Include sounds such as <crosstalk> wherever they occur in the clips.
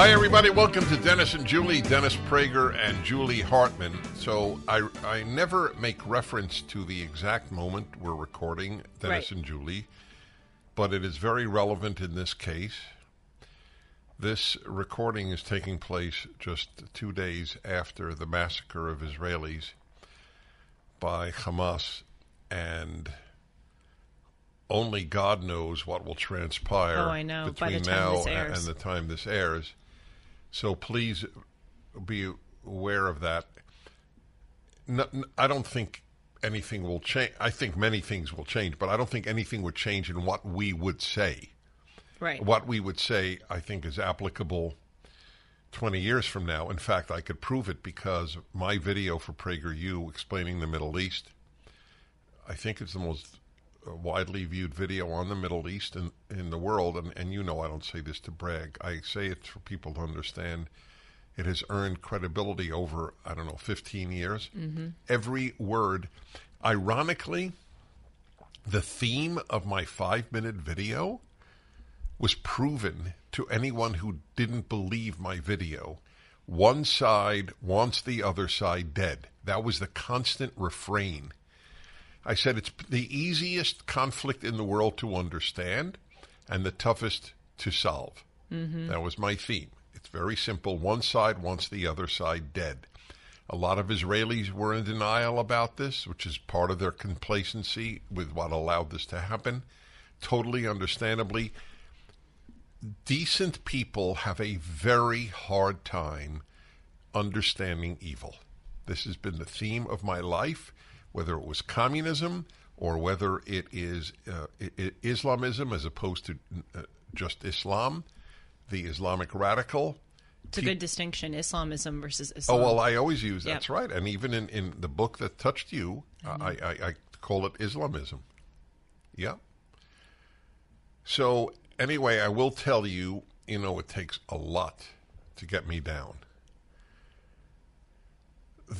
Hi, everybody. Welcome to Dennis and Julie, Dennis Prager and Julie Hartman. So, I, I never make reference to the exact moment we're recording Dennis Right. and Julie, but it is very relevant in this case. This recording is taking place just two days after the massacre of Israelis by Hamas, and only God knows what will transpire Oh, I know. By the between time now this airs. and the time this airs. So please be aware of that. No, I don't think anything will change. I think many things will change, but I don't think anything would change in what we would say. Right. What we would say, I think, is applicable 20 years from now. In fact, I could prove it because my video for PragerU explaining the Middle East, I think it's the most widely viewed video on the Middle East and in the world. And, and you know, I don't say this to brag. I say it for people to understand. It has earned credibility over, I don't know, 15 years. Mm-hmm. Every word. Ironically, the theme of my five minute video was proven to anyone who didn't believe my video. One side wants the other side dead. That was the constant refrain. I said it's the easiest conflict in the world to understand and the toughest to solve. Mm-hmm. That was my theme. It's very simple. One side wants the other side dead. A lot of Israelis were in denial about this, which is part of their complacency with what allowed this to happen. Totally understandably, decent people have a very hard time understanding evil. This has been the theme of my life, whether it was communism or whether it is uh, Islamism as opposed to uh, just Islam, the Islamic radical. It's a good distinction, Islamism versus Islam. Oh Islam. well, I always use Yep. that's right, and even in, in the book that touched you, I, I, I call it Islamism. Yeah. So anyway, I will tell you, you know, it takes a lot to get me down.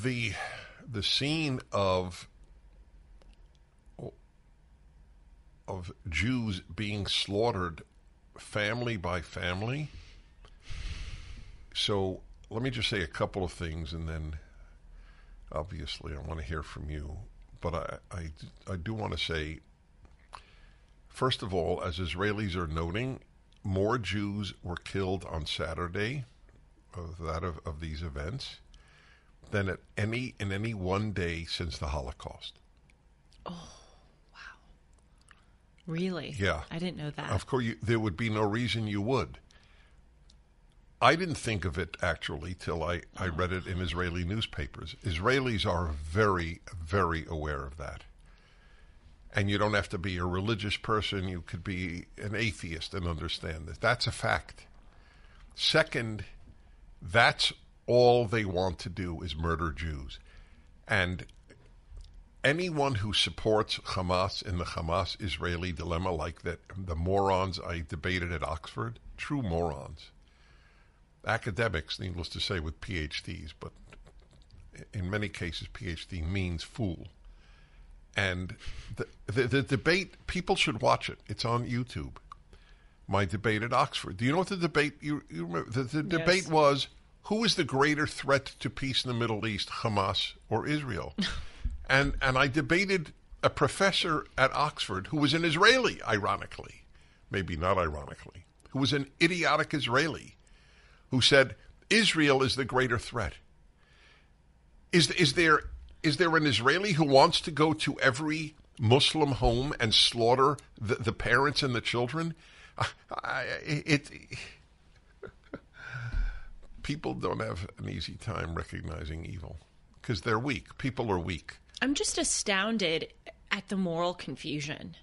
The the scene of of Jews being slaughtered family by family. So let me just say a couple of things and then obviously I want to hear from you. But I, I, I do want to say, first of all, as Israelis are noting, more Jews were killed on Saturday of that of, of these events than at any in any one day since the Holocaust. Oh, wow. Really? Yeah. I didn't know that. Of course, you, there would be no reason you would. I didn't think of it actually till I, I oh. read it in Israeli newspapers. Israelis are very, very aware of that. And you don't have to be a religious person, you could be an atheist and understand that. That's a fact. Second, that's all they want to do is murder Jews. And anyone who supports Hamas in the Hamas Israeli dilemma, like that, the morons I debated at Oxford, true morons, academics, needless to say, with PhDs, but in many cases, PhD means fool. And the, the, the debate, people should watch it. It's on YouTube. My debate at Oxford. Do you know what the debate? You, you remember the, the debate was who is the greater threat to peace in the Middle East, Hamas or Israel? <laughs> and and I debated a professor at Oxford who was an Israeli, ironically, maybe not ironically, who was an idiotic Israeli, who said Israel is the greater threat. Is is there is there an Israeli who wants to go to every Muslim home and slaughter the, the parents and the children? I, <laughs> I, it people don't have an easy time recognizing evil because they're weak. People are weak. I'm just astounded at the moral confusion.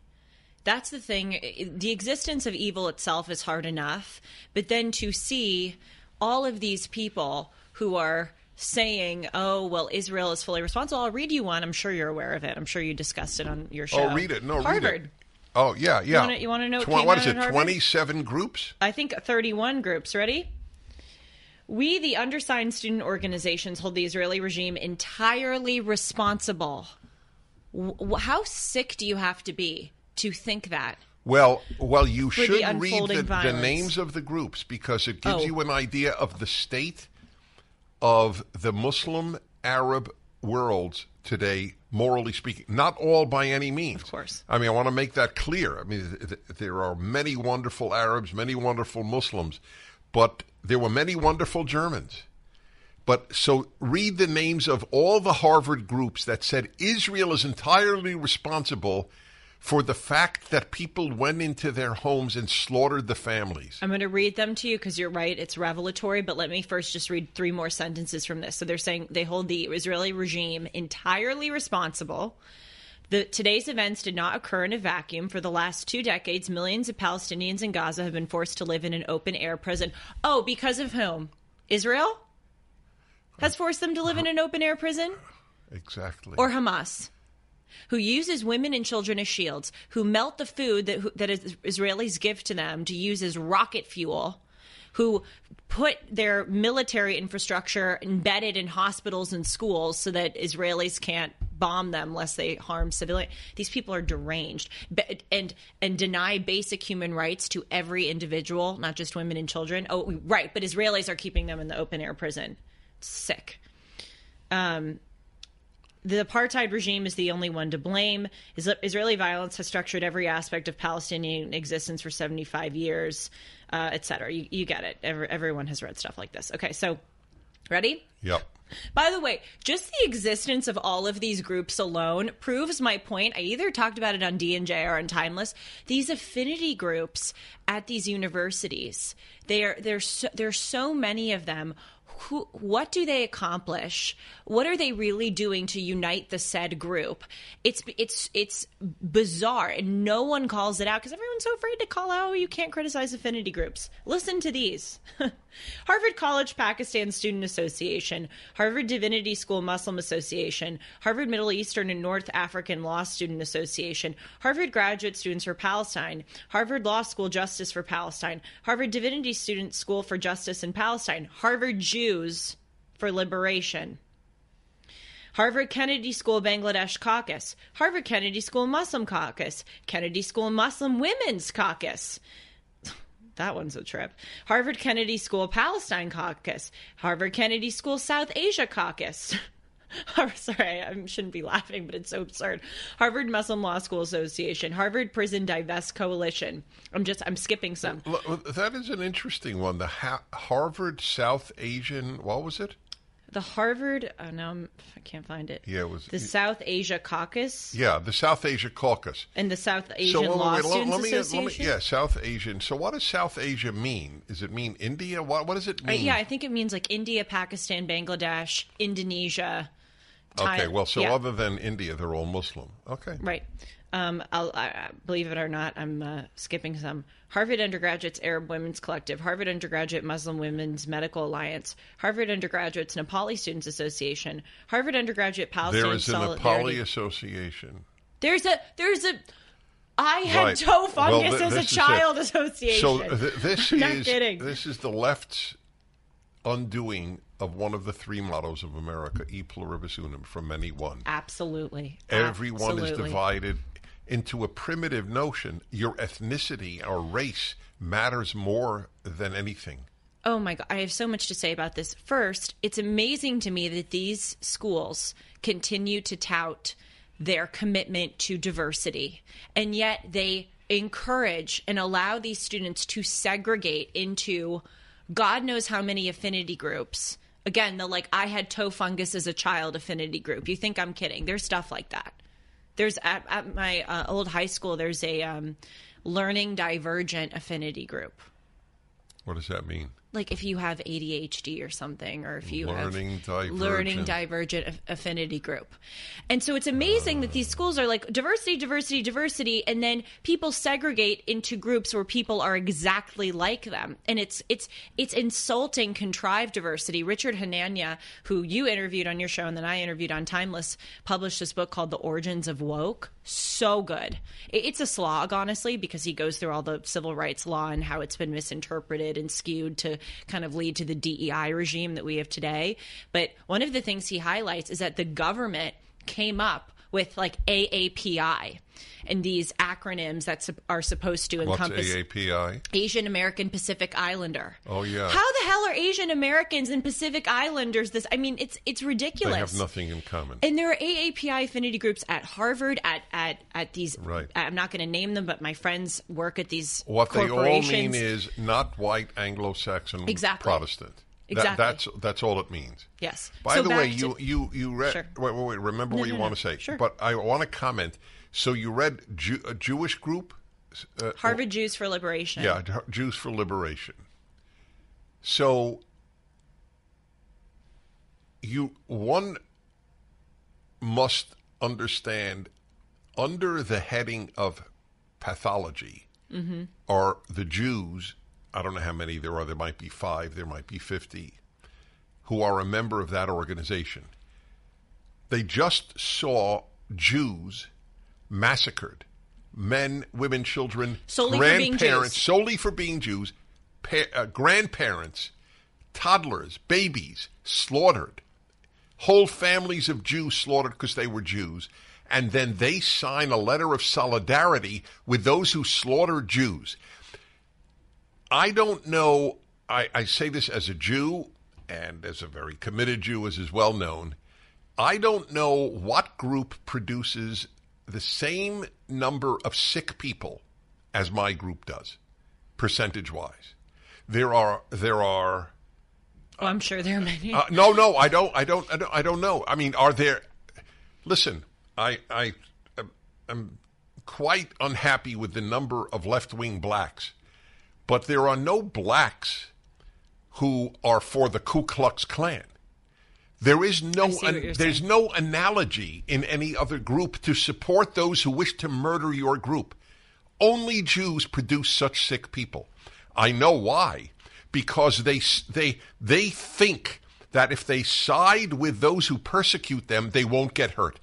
That's the thing. The existence of evil itself is hard enough, but then to see all of these people who are saying, "Oh, well, Israel is fully responsible." I'll read you one. I'm sure you're aware of it. I'm sure you discussed it on your oh, show. Oh, read it. No, Harvard. read it. Oh, yeah, yeah. you wanna know what Twen- came what out is it? 27 groups? I think 31 groups. Ready? We, the undersigned student organizations, hold the Israeli regime entirely responsible. W- how sick do you have to be to think that? Well, well, you the should read the, the names of the groups because it gives Oh. you an idea of the state of the Muslim Arab worlds today, morally speaking. Not all by any means. Of course. I mean, I want to make that clear. I mean, th- th- there are many wonderful Arabs, many wonderful Muslims, but there were many wonderful Germans. But so read the names of all the Harvard groups that said Israel is entirely responsible for the fact that people went into their homes and slaughtered the families. I'm going to read them to you because you're right. It's revelatory, but let me first just read three more sentences from this. So they're saying they hold the Israeli regime entirely responsible. The, today's events did not occur in a vacuum. For the last two decades, millions of Palestinians in Gaza have been forced to live in an open air prison. Oh, because of whom? Israel? Has forced them to live in an open air prison? Exactly. or Hamas, who uses women and children as shields, who melt the food that who- that is- Israelis give to them to use as rocket fuel, who put their military infrastructure embedded in hospitals and schools so that Israelis can't bomb them lest they harm civilian. These people are deranged and and deny basic human rights to every individual, not just women and children. Oh, right, but Israelis are keeping them in the open air prison. Sick the apartheid regime is the only one to blame. Is- Israeli violence has structured every aspect of Palestinian existence for 75 years, uh, et cetera. You, you get it. Every, everyone has read stuff like this. Okay, so ready? yep. By the way, just the existence of all of these groups alone proves my point. I either talked about it on D&J or on Timeless. These affinity groups at these universities, they are there's so, there's so many of them. Who, what do they accomplish? What are they really doing to unite the said group? It's it's it's bizarre, and no one calls it out because everyone's so afraid to call out. "Oh, You can't criticize affinity groups. Listen to these: <laughs> Harvard College Pakistan Student Association, Harvard Divinity School Muslim Association, Harvard Middle Eastern and North African Law Student Association, Harvard Graduate Students for Palestine, Harvard Law School Justice for Palestine, Harvard Divinity Student School for Justice in Palestine, Harvard For Liberation. Harvard Kennedy School Bangladesh Caucus, Harvard Kennedy School Muslim Caucus, Kennedy School Muslim Women's Caucus. <laughs> That one's a trip. Harvard Kennedy School Palestine Caucus, Harvard Kennedy School South Asia Caucus. <laughs> <laughs> Sorry, I shouldn't be laughing, but it's so absurd. Harvard Muslim Law School Association, Harvard Prison Divest Coalition. I'm just, I'm skipping some. L- That is an interesting one. The ha- Harvard South Asian, what was it? The Harvard, oh no, I'm, I can't find it. Yeah, it was- the South Asia Caucus Yeah, the South Asia Caucus. and the South Asian wait, Law wait, Students let me, let me- Association. yeah, South Asian. So, what does South Asia mean? Does it mean India? What What does it Uh, mean? yeah, I think it means like India, Pakistan, Bangladesh, Indonesia. Thai- Okay, well, so yeah. other than India, they're all Muslim. Okay. Right. Um, I'll, I, believe it or not, I'm uh, skipping some. Harvard Undergraduates Arab Women's Collective, Harvard Undergraduate Muslim Women's Medical Alliance, Harvard Undergraduates Nepali Students Association, Harvard Undergraduate Palestine There is a Solidarity. Nepali Association. There's a there's a. I had Right. toe Well, fungus th- as a this is it. child association. So th- this <laughs> is kidding. this is the left's undoing of one of the three mottos of America: "E pluribus unum," from many one. Absolutely. Everyone is divided into a primitive notion. Your ethnicity or race matters more than anything. Oh my God. I have so much to say about this. First, it's amazing to me that these schools continue to tout their commitment to diversity, and yet they encourage and allow these students to segregate into God knows how many affinity groups. Again, the like, I had toe fungus as a child affinity group. You think I'm kidding? There's stuff like that. There's at, at my uh, old high school, there's a um, learning divergent affinity group. What does that mean? Like if you have ADHD or something, or if you Learning have divergent. learning divergent affinity group. And so it's amazing that these schools are like diversity, diversity, diversity, and then people segregate into groups where people are exactly like them. And it's it's it's insulting contrived diversity. Richard Hanania, who you interviewed on your show and then I interviewed on Timeless, published this book called The Origins of Woke. So good. It's a slog, honestly, because he goes through all the civil rights law and how it's been misinterpreted and skewed to kind of lead to the DEI regime that we have today. But one of the things he highlights is that the government came up with like AAPI and these acronyms that are supposed to What's encompass AAPI? Asian American Pacific Islander. Oh, yeah. How the hell are Asian Americans and Pacific Islanders this I mean it's it's ridiculous. They have nothing in common. And there are AAPI affinity groups at Harvard, at at at these. Right. I'm not going to name them, but my friends work at these What they all mean is not white Anglo-Saxon Exactly. Protestant. That- that's that's all it means. yes. By So the way, back you you you read. Sure. Wait, wait, wait. Remember No, what you no, want to say. Sure. But I want to comment. So you read Jew, a Jewish group, uh, Harvard Jews for Liberation. yeah, Jews for Liberation. So you one must understand under the heading of pathology are the Jews. I don't know how many there are. There might be five. There might be fifty who are a member of that organization. They just saw Jews massacred, men, women, children, Solely grandparents, Jews. solely for being Jews, pa- uh, grandparents, toddlers, babies slaughtered, whole families of Jews slaughtered because they were Jews, and then they sign a letter of solidarity with those who slaughtered Jews. I don't know. I, I say this as a Jew and as a very committed Jew, as is well known. I don't know what group produces the same number of sick people as my group does, percentage wise. There are there are Oh, I'm sure there are many. uh, no, no, I don't, I don't, I don't, I don't know. I mean, are there? Listen, I, I, am quite unhappy with the number of left-wing blacks, but there are no blacks who are for the Ku Klux Klan. There is no, I see what you're there's saying. no analogy in any other group to support those who wish to murder your group. Only Jews produce such sick people. I know why. Because they they they think that if they side with those who persecute them, they won't get hurt.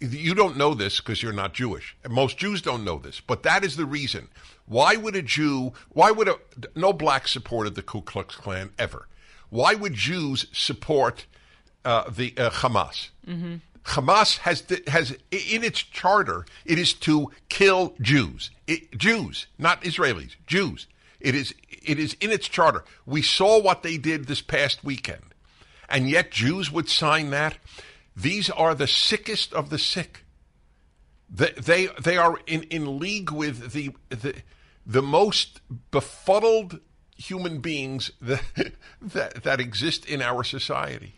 You don't know this because you're not Jewish. Most Jews don't know this, but that is the reason. Why would a Jew? Why would a no black supported the Ku Klux Klan ever? Why would Jews support uh, the uh, Hamas? Hamas has has in its charter it is to kill Jews, it, Jews, not Israelis, Jews. It is it is in its charter. We saw what they did this past weekend, and yet Jews would sign that. These are the sickest of the sick. They they, they are in, in league with the the the most befuddled human beings <laughs> that, that that exist in our society.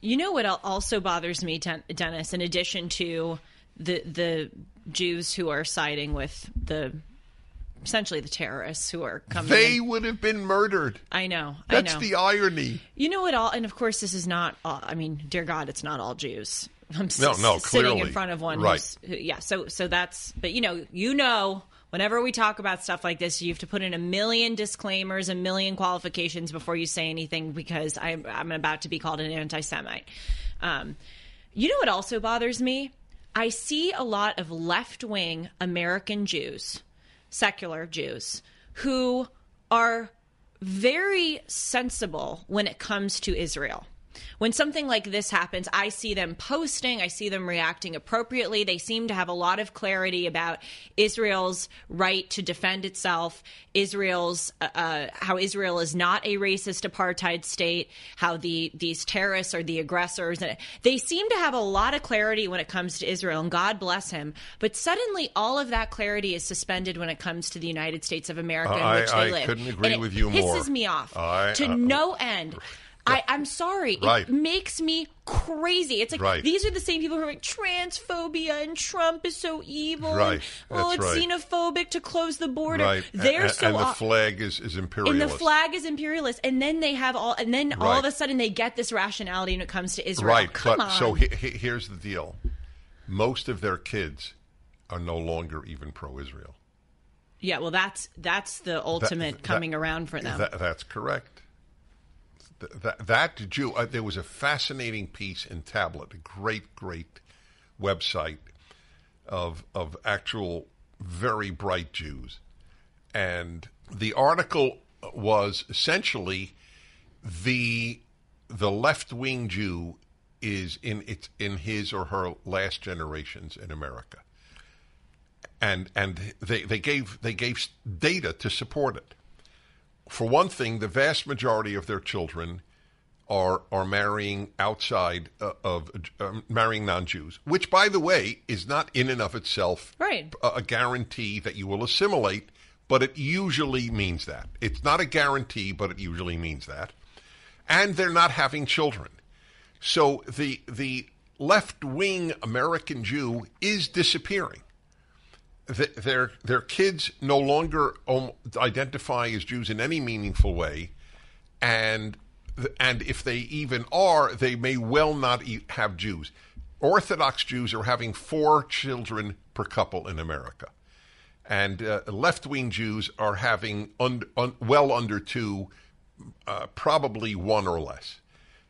You know what also bothers me, Dennis, in addition to the the Jews who are siding with the essentially the terrorists who are coming. They in. would have been murdered. I know. That's I know. the irony. You know what? All and of course, this is not. All, I mean, dear God, it's not all Jews. I'm s- No, no, sitting in front of one. Right. Who, yeah. So, so that's. But you know, you know, whenever we talk about stuff like this, you have to put in a million disclaimers, a million qualifications before you say anything because I'm I'm about to be called an anti-Semite. Um, you know what also bothers me? I see a lot of left-wing American Jews, secular Jews, who are very sensible when it comes to Israel. When something like this happens, I see them posting, I see them reacting appropriately. They seem to have a lot of clarity about Israel's right to defend itself, Israel's uh, uh, how Israel is not a racist apartheid state, how the these terrorists are the aggressors. And they seem to have a lot of clarity when it comes to Israel, and God bless him. But suddenly, all of that clarity is suspended when it comes to the United States of America, in I- which they I live. I couldn't agree And it with you pisses more. me off I- to uh, no end. I, I'm sorry. Right. It makes me crazy. It's like Right. these are the same people who are like transphobia and Trump is so evil. Right. And, oh, That's it's right. xenophobic to close the border. right. They're and, so and the flag is, is imperialist. and the flag is imperialist, and then they have all, and then all of a sudden they get this rationality when it comes to Israel. Right, Come but on. so he, he- here's the deal: most of their kids are no longer even pro-Israel. yeah, well, that's that's the ultimate that- coming around for them. That, that's correct. Th- That, that Jew, uh, there was a fascinating piece in Tablet, a great, great website of of actual very bright Jews, and the article was essentially the the left wing Jew is in its in his or her last generations in America, and and they, they gave they gave data to support it. For one thing, the vast majority of their children are are marrying outside uh, of uh, marrying non-Jews, which, by the way, is not in and of itself Right. a, a guarantee that you will assimilate, but it usually means that. It's not a guarantee, but it usually means that. And they're not having children. So the the left-wing American Jew is disappearing. Th- Their their kids no longer identify as Jews in any meaningful way, and and if they even are, they may well not have Jews. Orthodox Jews are having four children per couple in America, and uh, left-wing Jews are having un- un- well under two, uh, probably one or less.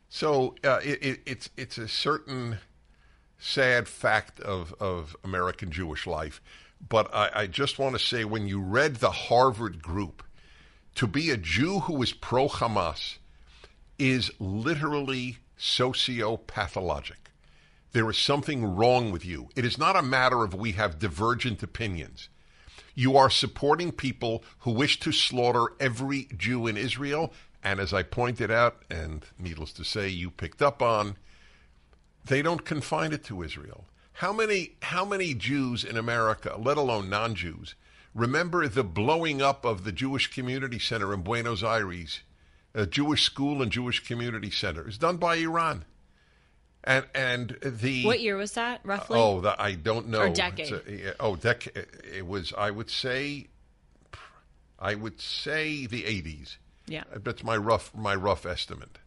So uh, it, it, it's it's a certain sad fact of, of American Jewish life. But I, I just want to say when you read the Harvard group, to be a Jew who is pro Hamas is literally sociopathologic. There is something wrong with you. It is not a matter of we have divergent opinions. You are supporting people who wish to slaughter every Jew in Israel. And as I pointed out, and needless to say, you picked up on, they don't confine it to Israel. How many how many Jews in America, let alone non-Jews, remember the blowing up of the Jewish Community Center in Buenos Aires, a Jewish school and Jewish community center? It's done by Iran. And and the what year was that roughly? Oh, that I don't know. Or decade. A- oh, decade. It was. I would say. I would say the eighties. Yeah. that's my rough my rough estimate.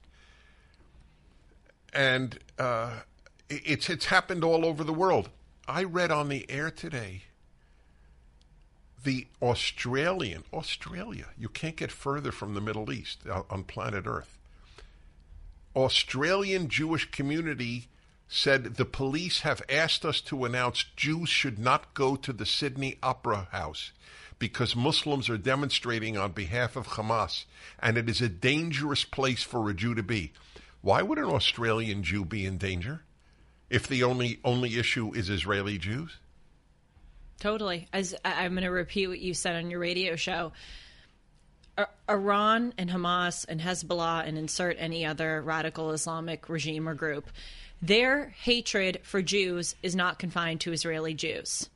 And uh, it- it's it's happened all over the world. I read on the air today. The Australian Australia, you can't get further from the Middle East uh, on planet Earth. Australian Jewish community said the police have asked us to announce Jews should not go to the Sydney Opera House because Muslims are demonstrating on behalf of Hamas and it is a dangerous place for a Jew to be. Why would an Australian Jew be in danger if the only only issue is Israeli Jews? Totally. As I'm going to repeat what you said on your radio show. Iran and Hamas and Hezbollah and insert any other radical Islamic regime or group, their hatred for Jews is not confined to Israeli Jews.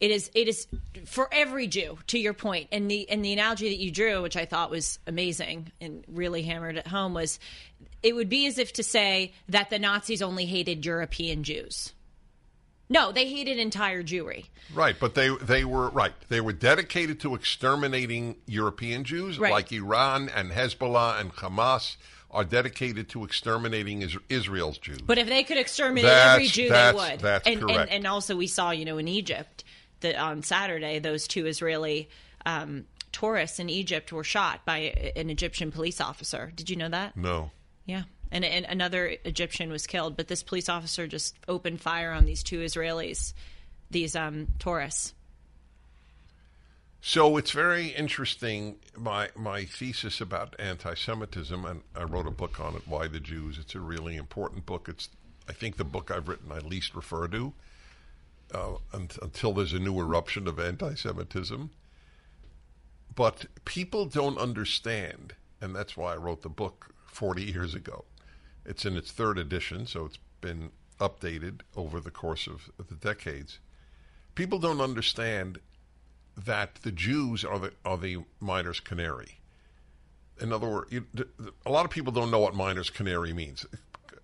It is it is for every Jew. To your point, and the and the analogy that you drew, which I thought was amazing and really hammered at home, was it would be as if to say that the Nazis only hated European Jews. No, they hated entire Jewry. Right, but they they were right. They were dedicated to exterminating European Jews, Right. like Iran and Hezbollah and Hamas are dedicated to exterminating Israel's Jews. But if they could exterminate That's- every Jew, they would. that's and, correct. And, and also, we saw, you know, in Egypt that on Saturday, those two Israeli um, tourists in Egypt were shot by an Egyptian police officer. Did you know that? no, Yeah. And, and another Egyptian was killed, but this police officer just opened fire on these two Israelis, these um, tourists. So it's very interesting. My my thesis about anti-Semitism, and I wrote a book on it. Why the Jews? It's a really important book. It's I think the book I've written I least refer to uh, un- until there's a new eruption of anti-Semitism. But people don't understand, and that's why I wrote the book 40 years ago. It's in its third edition, so it's been updated over the course of the decades. People don't understand that the Jews are the are the miner's canary. in other words, you, a lot of people don't know what miner's canary means.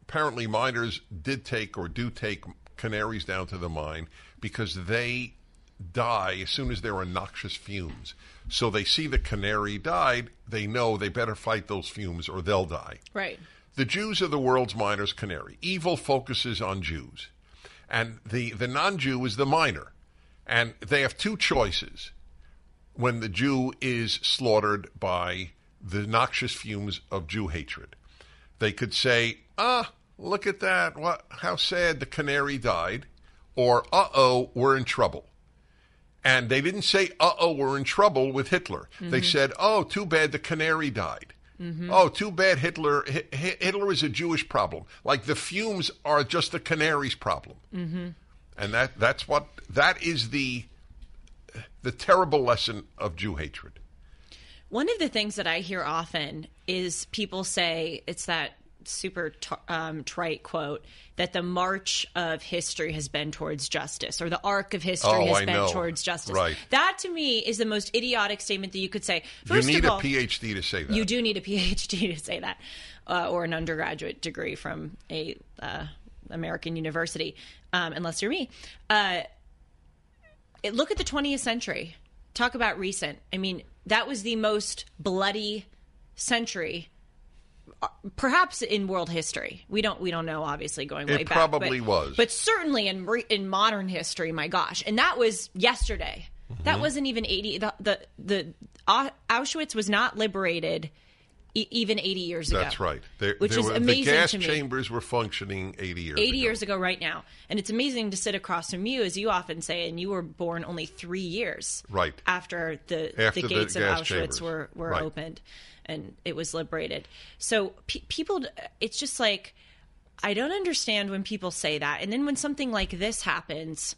Apparently, miners did take or do take canaries down to the mine because they die as soon as there are noxious fumes. So they see the canary died, they know they better fight those fumes or they'll die. Right. The Jews are the world's miner's canary. Evil focuses on Jews. And the, the non Jew is the miner. And they have two choices when the Jew is slaughtered by the noxious fumes of Jew hatred. They could say, ah, look at that. What, how sad the canary died. Or, uh oh, we're in trouble. And they didn't say, uh oh, we're in trouble with Hitler. They said, oh, too bad the canary died. Oh, too bad Hitler. Hi- Hi- Hitler is a Jewish problem. Like the fumes are just the canary's problem, mm-hmm. and that that's what that is the the terrible lesson of Jew hatred. One of the things that I hear often is people say it's that super t- um, trite quote that the march of history has been towards justice or the arc of history Oh, has I been know. towards justice. Right. That to me is the most idiotic statement that you could say. First You need of a PhD to say that. you do need a <laughs> PhD to say that, uh, or an undergraduate degree from a uh, American university, um, unless you're me. Uh, it, look at the 20th century. Talk about recent. I mean, that was the most bloody century, perhaps in world history. We don't we don't know. Obviously, going It way back, probably but- was. but certainly in re- in modern history. My gosh, and that was yesterday. Mm-hmm. That wasn't even 80. The the, the Auschwitz was not liberated e- even 80 years ago. That's right. There, Which there is were, amazing The gas chambers were functioning 80 years 80 ago. years ago right now. And it's amazing to sit across from you, as you often say, and you were born only three years Right. after the, After the the gates of Auschwitz chambers. were, were Right. opened and it was liberated. So pe- people, it's just like, I don't understand when people say that. And then when something like this happens,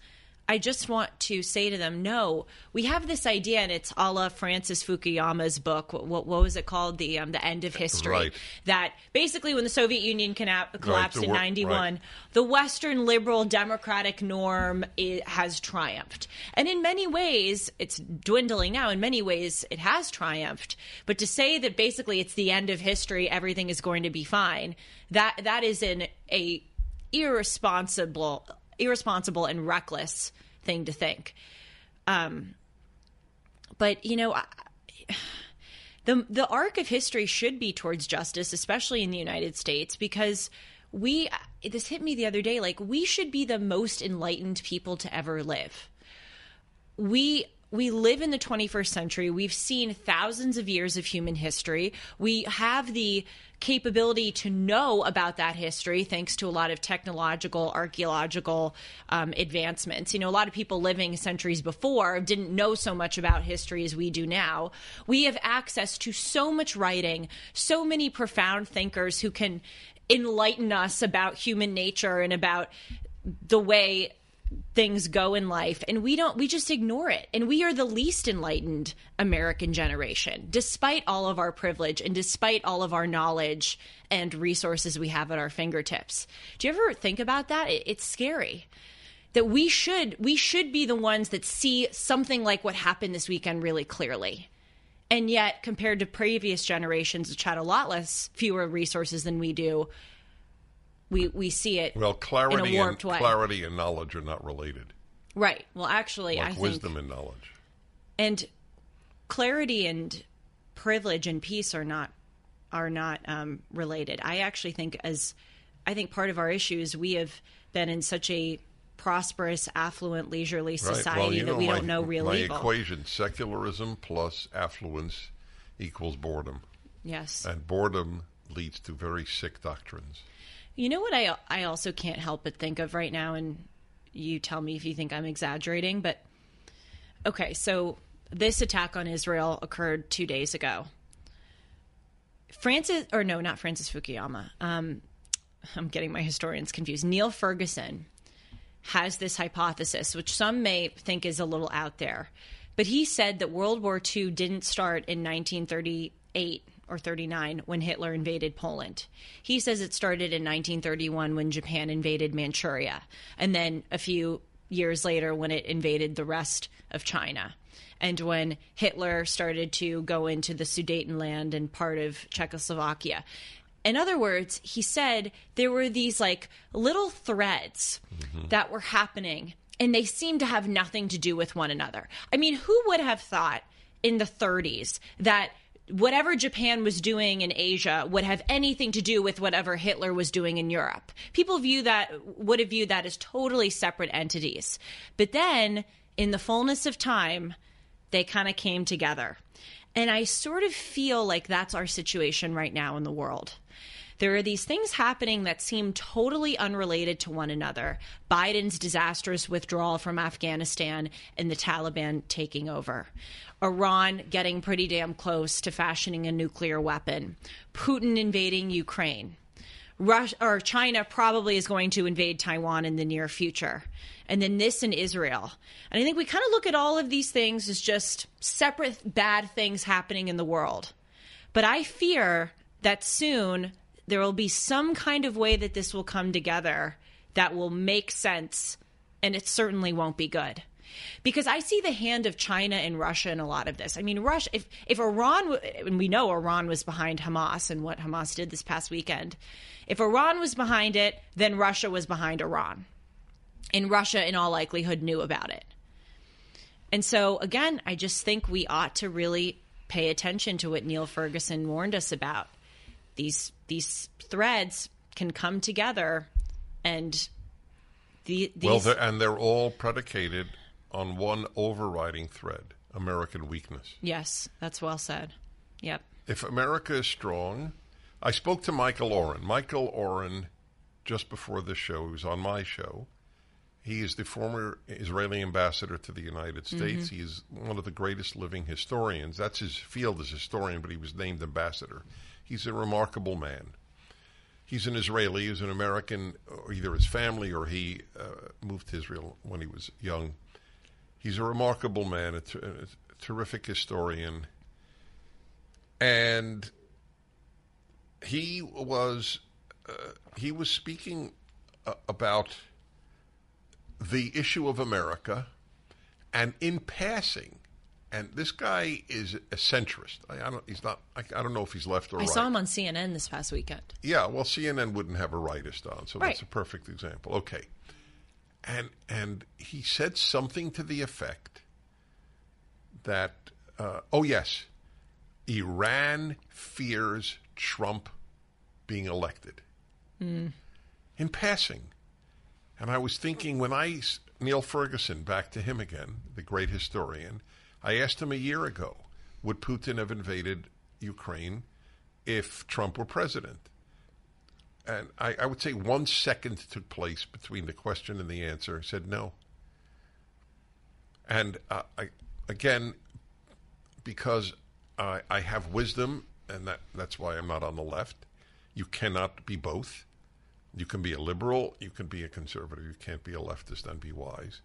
I just want to say to them, no, we have this idea, and it's a la Francis Fukuyama's book. What, what, what was it called? The um, the End of History. Right. That basically, when the Soviet Union collapsed the in '91, right. the Western liberal democratic norm has triumphed. And in many ways, it's dwindling now. In many ways, it has triumphed. But to say that basically it's the end of history, everything is going to be fine, that that is an a irresponsible, irresponsible and reckless thing to think. Um, but you know. I, the the arc of history should be towards justice, especially in the United States, because we this hit me the other day. Like we should be the most enlightened people to ever live. We we live in the 21st century. We've seen thousands of years of human history. We have the capability to know about that history thanks to a lot of technological, archaeological um, advancements. You know, a lot of people living centuries before didn't know so much about history as we do now. We have access to so much writing, so many profound thinkers who can enlighten us about human nature and about the way things go in life and we don't we just ignore it. And we are the least enlightened american generation despite all of our privilege and despite all of our knowledge and resources we have at our fingertips. Do you ever think about that? It, it's scary that we should we should be the ones that see something like what happened this weekend really clearly. And yet compared to previous generations which had a lot less fewer resources than we do we we see it Well, clarity and way clarity and knowledge are not related. right well actually i Like think wisdom and knowledge. and clarity and privilege and peace are not are not um, related. I actually think as I think part of our issue is we have been in such a prosperous, affluent, leisurely Right. society well, that know, we my, don't know real my evil. equation: secularism plus affluence equals boredom, yes. and boredom leads to very sick doctrines. You know what I I also can't help but think of right now, and you tell me if you think I'm exaggerating, but okay, so this attack on Israel occurred two days ago. Francis, or no, not Francis Fukuyama. Um, I'm getting my historians confused. Niall Ferguson has this hypothesis, which some may think is a little out there, but he said that World War II didn't start in 1938 or 39 when Hitler invaded Poland. He says it started in 1931 when Japan invaded Manchuria, and then a few years later when it invaded the rest of China. And when Hitler started to go into the Sudetenland and part of Czechoslovakia. In other words, he said there were these like little threads mm-hmm. that were happening and they seemed to have nothing to do with one another. I mean, who would have thought in the 30s that whatever Japan was doing in Asia would have anything to do with whatever Hitler was doing in Europe. People view that would have viewed that as totally separate entities. But then in the fullness of time, they kind of came together. And I sort of feel like that's our situation right now in the world. There are these things happening that seem totally unrelated to one another. Biden's disastrous withdrawal from Afghanistan and the Taliban taking over. Iran getting pretty damn close to fashioning a nuclear weapon. Putin invading Ukraine. Russia or China probably is going to invade Taiwan in the near future. And then this in Israel. And I think we kind of look at all of these things as just separate bad things happening in the world. But I fear that soon there will be some kind of way that this will come together that will make sense, and it certainly won't be good. Because I see the hand of China and Russia in a lot of this. I mean, Russia, if, if Iran, and we know Iran was behind Hamas and what Hamas did this past weekend, if Iran was behind it, then Russia was behind Iran. And Russia, in all likelihood, knew about it. And so, again, I just think we ought to really pay attention to what Niall Ferguson warned us about these these threads can come together and the these well, they're, and they're all predicated on one overriding thread: American weakness. yes that's well said yep If America is strong, I spoke to Michael Oren. Michael Oren, just before this show, he was on my show. He is the former Israeli ambassador to the United mm-hmm. States. He is one of the greatest living historians. That's his field as historian, but he was named ambassador. He's a remarkable man. He's an Israeli. He's an American. Either his family or he uh, moved to Israel when he was young. He's a remarkable man, a, ter- a terrific historian, and he was uh, he was speaking uh, about the issue of America, and in passing, and this guy is a centrist. I, I don't. He's not. I, I don't know if he's left or right. I right. saw him on CNN this past weekend Yeah, well, CNN wouldn't have a rightist on, so that's a perfect example. Okay, and and he said something to the effect that, uh, oh yes, Iran fears Trump being elected. In passing, and I was thinking when I Niall Ferguson back to him again, the great historian. I asked him a year ago, would Putin have invaded Ukraine if Trump were president? And I, I would say one second took place between the question and the answer. I said no. And uh, I, again, because I, I have wisdom, and that, that's why I'm not on the left, you cannot be both. You can be a liberal, you can be a conservative, you can't be a leftist and be wise.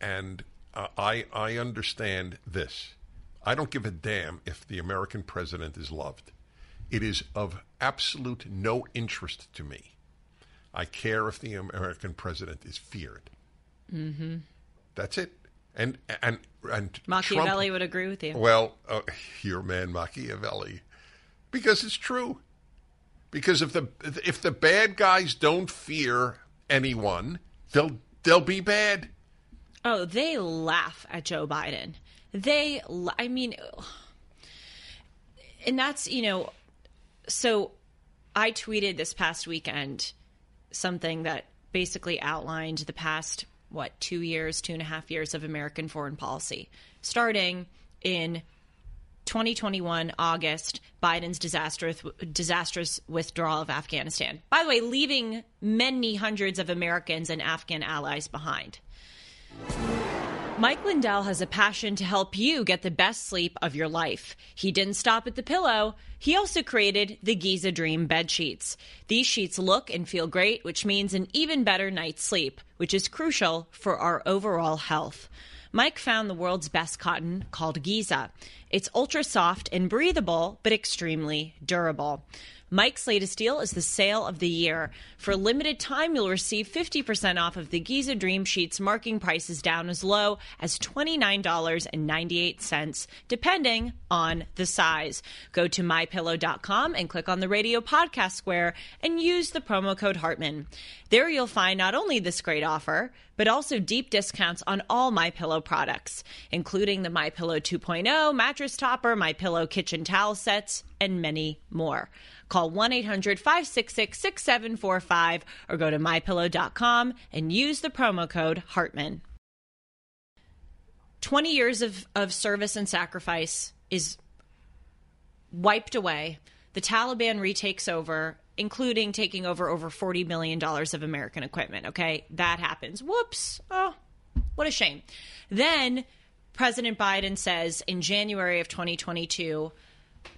And uh, I, I understand this. I don't give a damn if the American president is loved. It is of absolute no interest to me. I care if the American president is feared. Mm-hmm. That's it. And and and Machiavelli Trump, would agree with you well, uh, <laughs> your man Machiavelli, because it's true. Because if the if the bad guys don't fear anyone, they'll they'll be bad. Oh, they laugh at Joe Biden. They, I mean, and that's, you know, so I tweeted this past weekend something that basically outlined the past, what, two years, two and a half years of American foreign policy, starting in 2021 August, Biden's disastrous disastrous withdrawal of Afghanistan. By the way, leaving many hundreds of Americans and Afghan allies behind. Mike Lindell has a passion to help you get the best sleep of your life. He didn't stop at the pillow. He also created the Giza Dream bed sheets. These sheets look and feel great, which means an even better night's sleep, which is crucial for our overall health. Mike found the world's best cotton called Giza. It's ultra soft and breathable, but extremely durable. Mike's latest deal is the sale of the year. For a limited time, you'll receive 50% off of the Giza Dream Sheets, marking prices down as low as $29.98, depending on the size. Go to mypillow.com and click on the radio podcast square and use the promo code Hartman. There you'll find not only this great offer, but also deep discounts on all My Pillow products, including the My Pillow 2.0 mattress topper, My Pillow kitchen towel sets, and many more. Call 1 800 566 6745 or go to mypillow.com and use the promo code Hartman. 20 years of, of service and sacrifice is wiped away. The Taliban retakes over, including taking over over $40 million of American equipment. Okay, that happens. Whoops. Oh, what a shame. Then President Biden says in January of 2022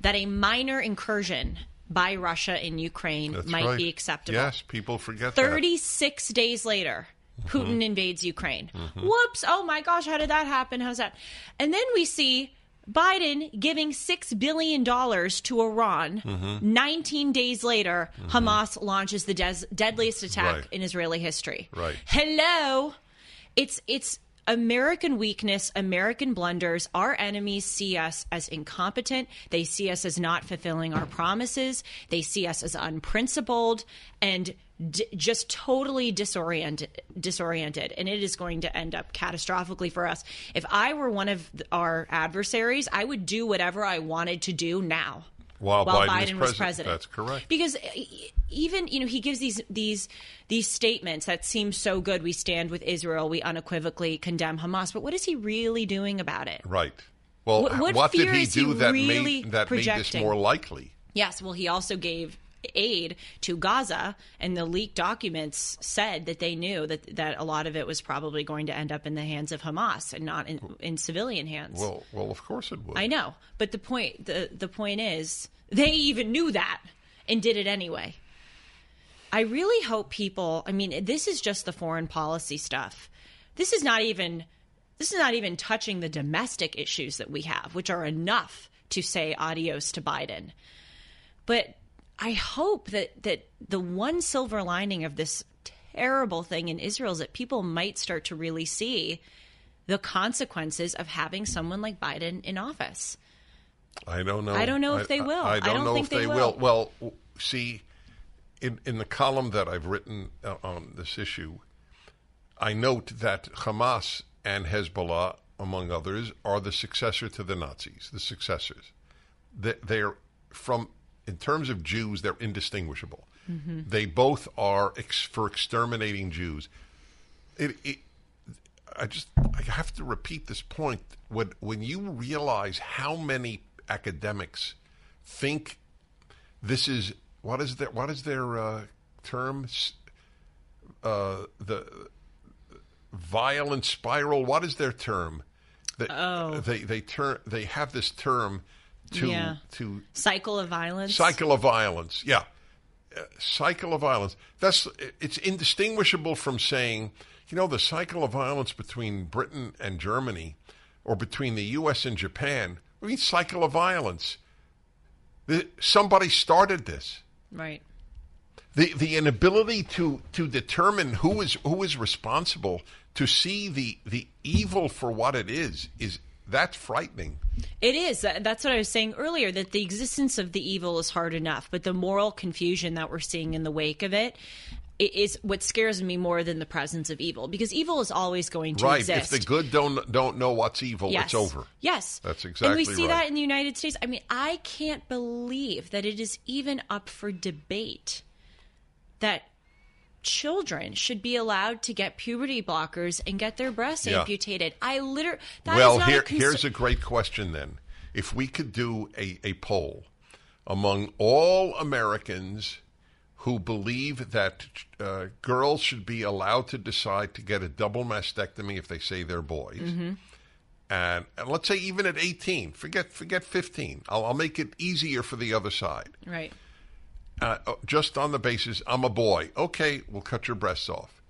that a minor incursion by Russia in Ukraine That's might right. be acceptable. Yes, people forget that. 36 days later, Putin Mm-hmm. invades Ukraine. Whoops. Oh my gosh, how did that happen? How's that? And then we see Biden giving $6 billion to Iran. Mm-hmm. 19 days later, Hamas launches the des- deadliest attack Right. in Israeli history. Right. Hello. It's, it's, American weakness, American blunders. Our enemies see us as incompetent. They see us as not fulfilling our promises. They see us as unprincipled and d- just totally disoriented, disoriented. And it is going to end up catastrophically for us. If I were one of our adversaries, I would do whatever I wanted to do now. While while Biden Biden was president. president. That's correct. Because even you know he gives these these these statements that seem so good. We stand with Israel. We unequivocally condemn Hamas. But what is he really doing about it? Right. Well, What- what what, did he is he do that really made that made this more likely? Yes. Well, he also gave aid to Gaza, and the leaked documents said that they knew that that a lot of it was probably going to end up in the hands of Hamas and not in, in civilian hands. Well, well, of course it would. I know, but the point the the point is they even knew that and did it anyway. I really hope people. I mean, this is just the foreign policy stuff. This is not even this is not even touching the domestic issues that we have, which are enough to say adios to Biden. But I hope that that the one silver lining of this terrible thing in Israel is that people might start to really see the consequences of having someone like Biden in office. I don't know. I don't know if they will. I, I don't, don't know think if they they will. will. Well, see, in in the column that I've written uh, on this issue, I note that Hamas and Hezbollah, among others, are the successor to the Nazis. The successors. They, they're from in terms of Jews, they're indistinguishable. Mm-hmm. They both are ex- for exterminating Jews. It, it, I just I have to repeat this point when when you realize how many academics think this is what is their what is their uh, term uh, the violent spiral what is their term they, Oh. they they turn they have this term to Yeah. to Cycle of violence. cycle of violence yeah Uh, cycle of violence that's it's indistinguishable from saying you know the cycle of violence between britain and germany or between the us and japan i mean cycle of violence the, somebody started this Right. the the inability to to determine who is who is responsible to see the the evil for what it is is that's frightening It is. That's what I was saying earlier that the existence of the evil is hard enough, but the moral confusion that we're seeing in the wake of it i- what scares me more than the presence of evil because evil is always going to right exist. if the good don't don't know what's evil Yes. it's over Yes. That's exactly. And we see right. that in the United States. I mean, I can't believe that it is even up for debate that children should be allowed to get puberty blockers and get their breasts Yeah. amputated. I literally well here a concern. here's a great question then if we could do a, a poll among all americans who believe that uh, girls should be allowed to decide to get a double mastectomy if they say they're boys Mm-hmm. and, and let's say even at 18 forget forget 15 I'll, I'll make it easier for the other side right. Uh, uh, just on the basis I'm a boy. Okay, we'll cut your breasts off.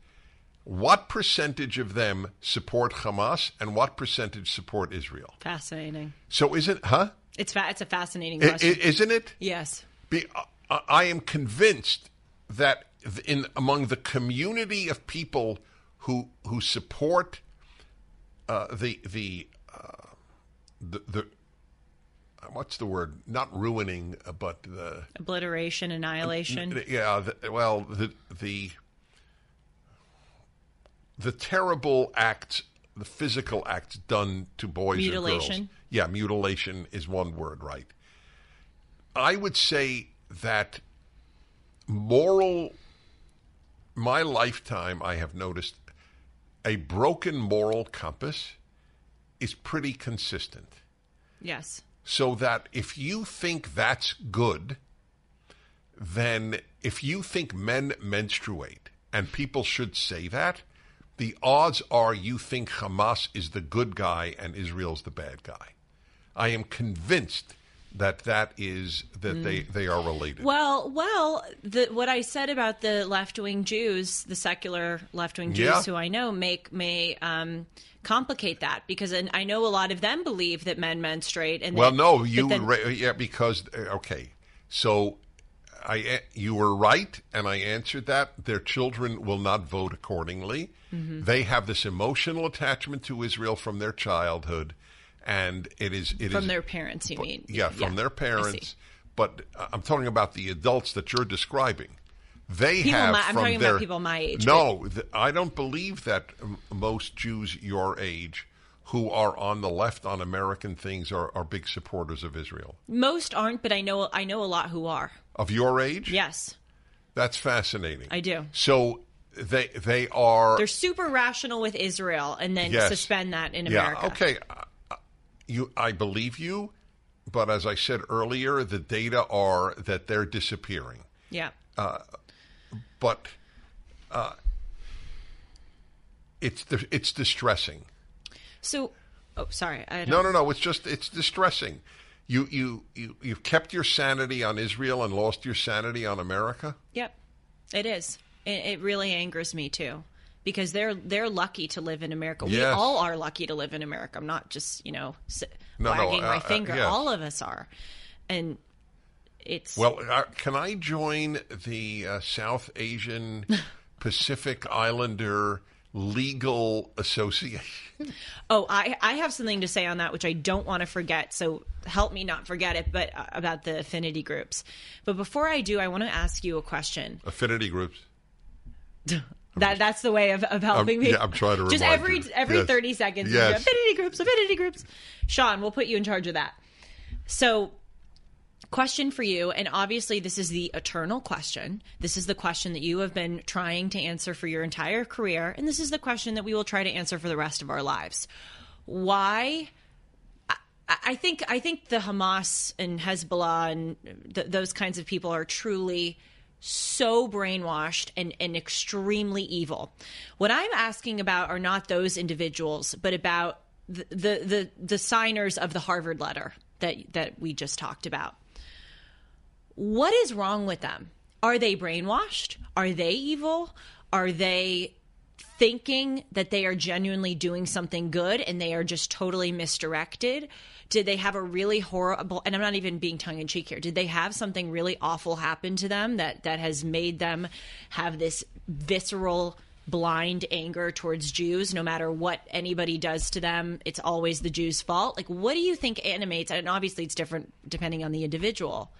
What percentage of them support Hamas and what percentage support Israel? Fascinating. So isn't huh? It's fa- it's a fascinating I- question. isn't it? yes. Be, I, I am convinced that in among the community of people who who support uh, the the, uh, the the what's the word? Not ruining, uh, but the Obliteration, annihilation. yeah. The, well, the the the terrible acts, the physical acts done to boys or girls. Yeah, mutilation is one word, right? I would say that moral. My lifetime, I have noticed a broken moral compass is pretty consistent. Yes. So that if you think that's good, then if you think men menstruate and people should say that, the odds are you think Hamas is the good guy and Israel's the bad guy. I am convinced that that is that they, they are related. Well, well, the, what I said about the left wing Jews, the secular left wing Jews Yeah. who I know, make may um, complicate that because I know a lot of them believe that men menstruate. And Well, that- no, you then- ra- yeah because uh, okay, so I you were right, and I answered that. Their children will not vote accordingly. Mm-hmm. They have this emotional attachment to Israel from their childhood, and it is it is from their parents. You mean? yeah from their parents. But uh, I'm talking about the adults that you're describing. They People have my- I'm talking their about people my age, No, th- I don't believe that most Jews your age who are on the left on American things are, are big supporters of Israel. Most aren't, but I know I know a lot who are. Of your age? Yes, That's fascinating. I do. So they they are they're super rational with Israel, and then Yes. suspend that in America. yeah, America. okay. Uh, You I believe you, but as I said earlier, the data are that they're disappearing. Yeah. But uh, it's di- it's distressing. So, oh, sorry. I don't, No, no, no. It's just it's distressing. You you you you've kept your sanity on Israel and lost your sanity on America. Yep, it is. It, it really angers me too, because they're they're lucky to live in America. We all are lucky to live in America. I'm not just you know s No, no, wagging uh, my uh, finger. yes. All of us are, and it's Well, uh, can I join the uh, South Asian <laughs> Pacific Islander Legal Association? Oh, I I have something to say on that, which I don't want to forget. So help me not forget it. But uh, about the affinity groups. But before I do, I want to ask you a question. Affinity groups. <laughs> That that's the way of, of helping I'm- me. yeah, I'm trying to just every you. every Yes. thirty seconds. Yes. affinity groups, affinity groups. Sean, we'll put you in charge of that. So, question for you, and obviously this is the eternal question. This is the question that you have been trying to answer for your entire career, and this is the question that we will try to answer for the rest of our lives. Why? I- I think I think the Hamas and Hezbollah and th- those kinds of people are truly so brainwashed and, and extremely evil. What I'm asking about are not those individuals, but about the, the the the signers of the Harvard letter that that we just talked about. What is wrong with them? Are they brainwashed? Are they evil? Are they thinking that they are genuinely doing something good and they are just totally misdirected? Did they have a really horrible and I'm not even being tongue in cheek here. Did they have something really awful happen to them that that has made them have this visceral blind anger towards Jews no matter what anybody does to them it's always the Jews fault like what do you think animates and obviously it's different depending on the individual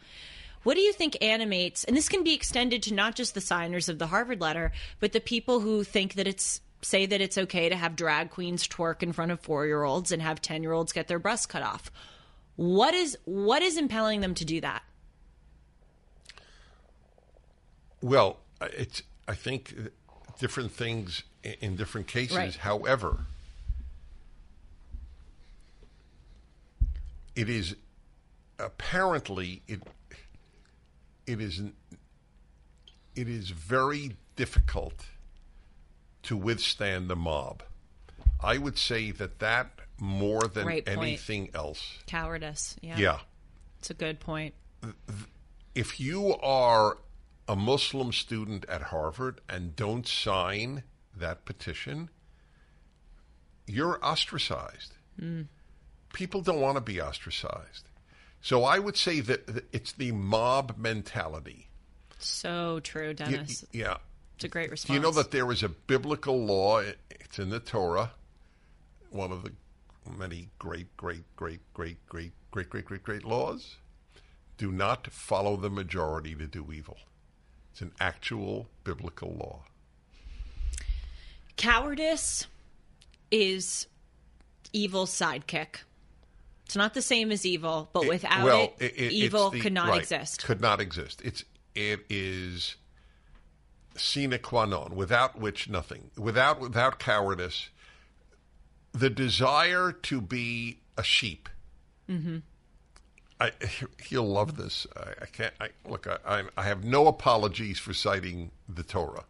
what do you think animates, and this can be extended to not just the signers of the Harvard letter, but the people who think that it's say that it's okay to have drag queens twerk in front of four year olds and have ten year olds get their breasts cut off? What is what is impelling them to do that? Well, it's I think different things in different cases. Right. However, it is apparently it it is it is very difficult to withstand the mob. I would say that that more than Great point. anything else. Cowardice. Yeah. Yeah. It's a good point. if you are a Muslim student at Harvard and don't sign that petition, you're ostracized. Hmm. People don't want to be ostracized. So I would say that it's the mob mentality. So true, You- Dennis. yeah. it's a great response. Do you know that there is a biblical law? It's in the Torah, one of the many great, great, great, great, great, great, great, great, great laws. Do not follow the majority to do evil. It's an actual biblical law. cowardice is evil's sidekick. It's not the same as evil, but without well, it, it's evil the- could not right, exist. Could not exist. It's it is sine qua non, without which nothing. Without without cowardice, the desire to be a sheep. Mm-hmm. I, <laughs> he'll love this. I, I can't. I, look, I, I, have no apologies for citing the Torah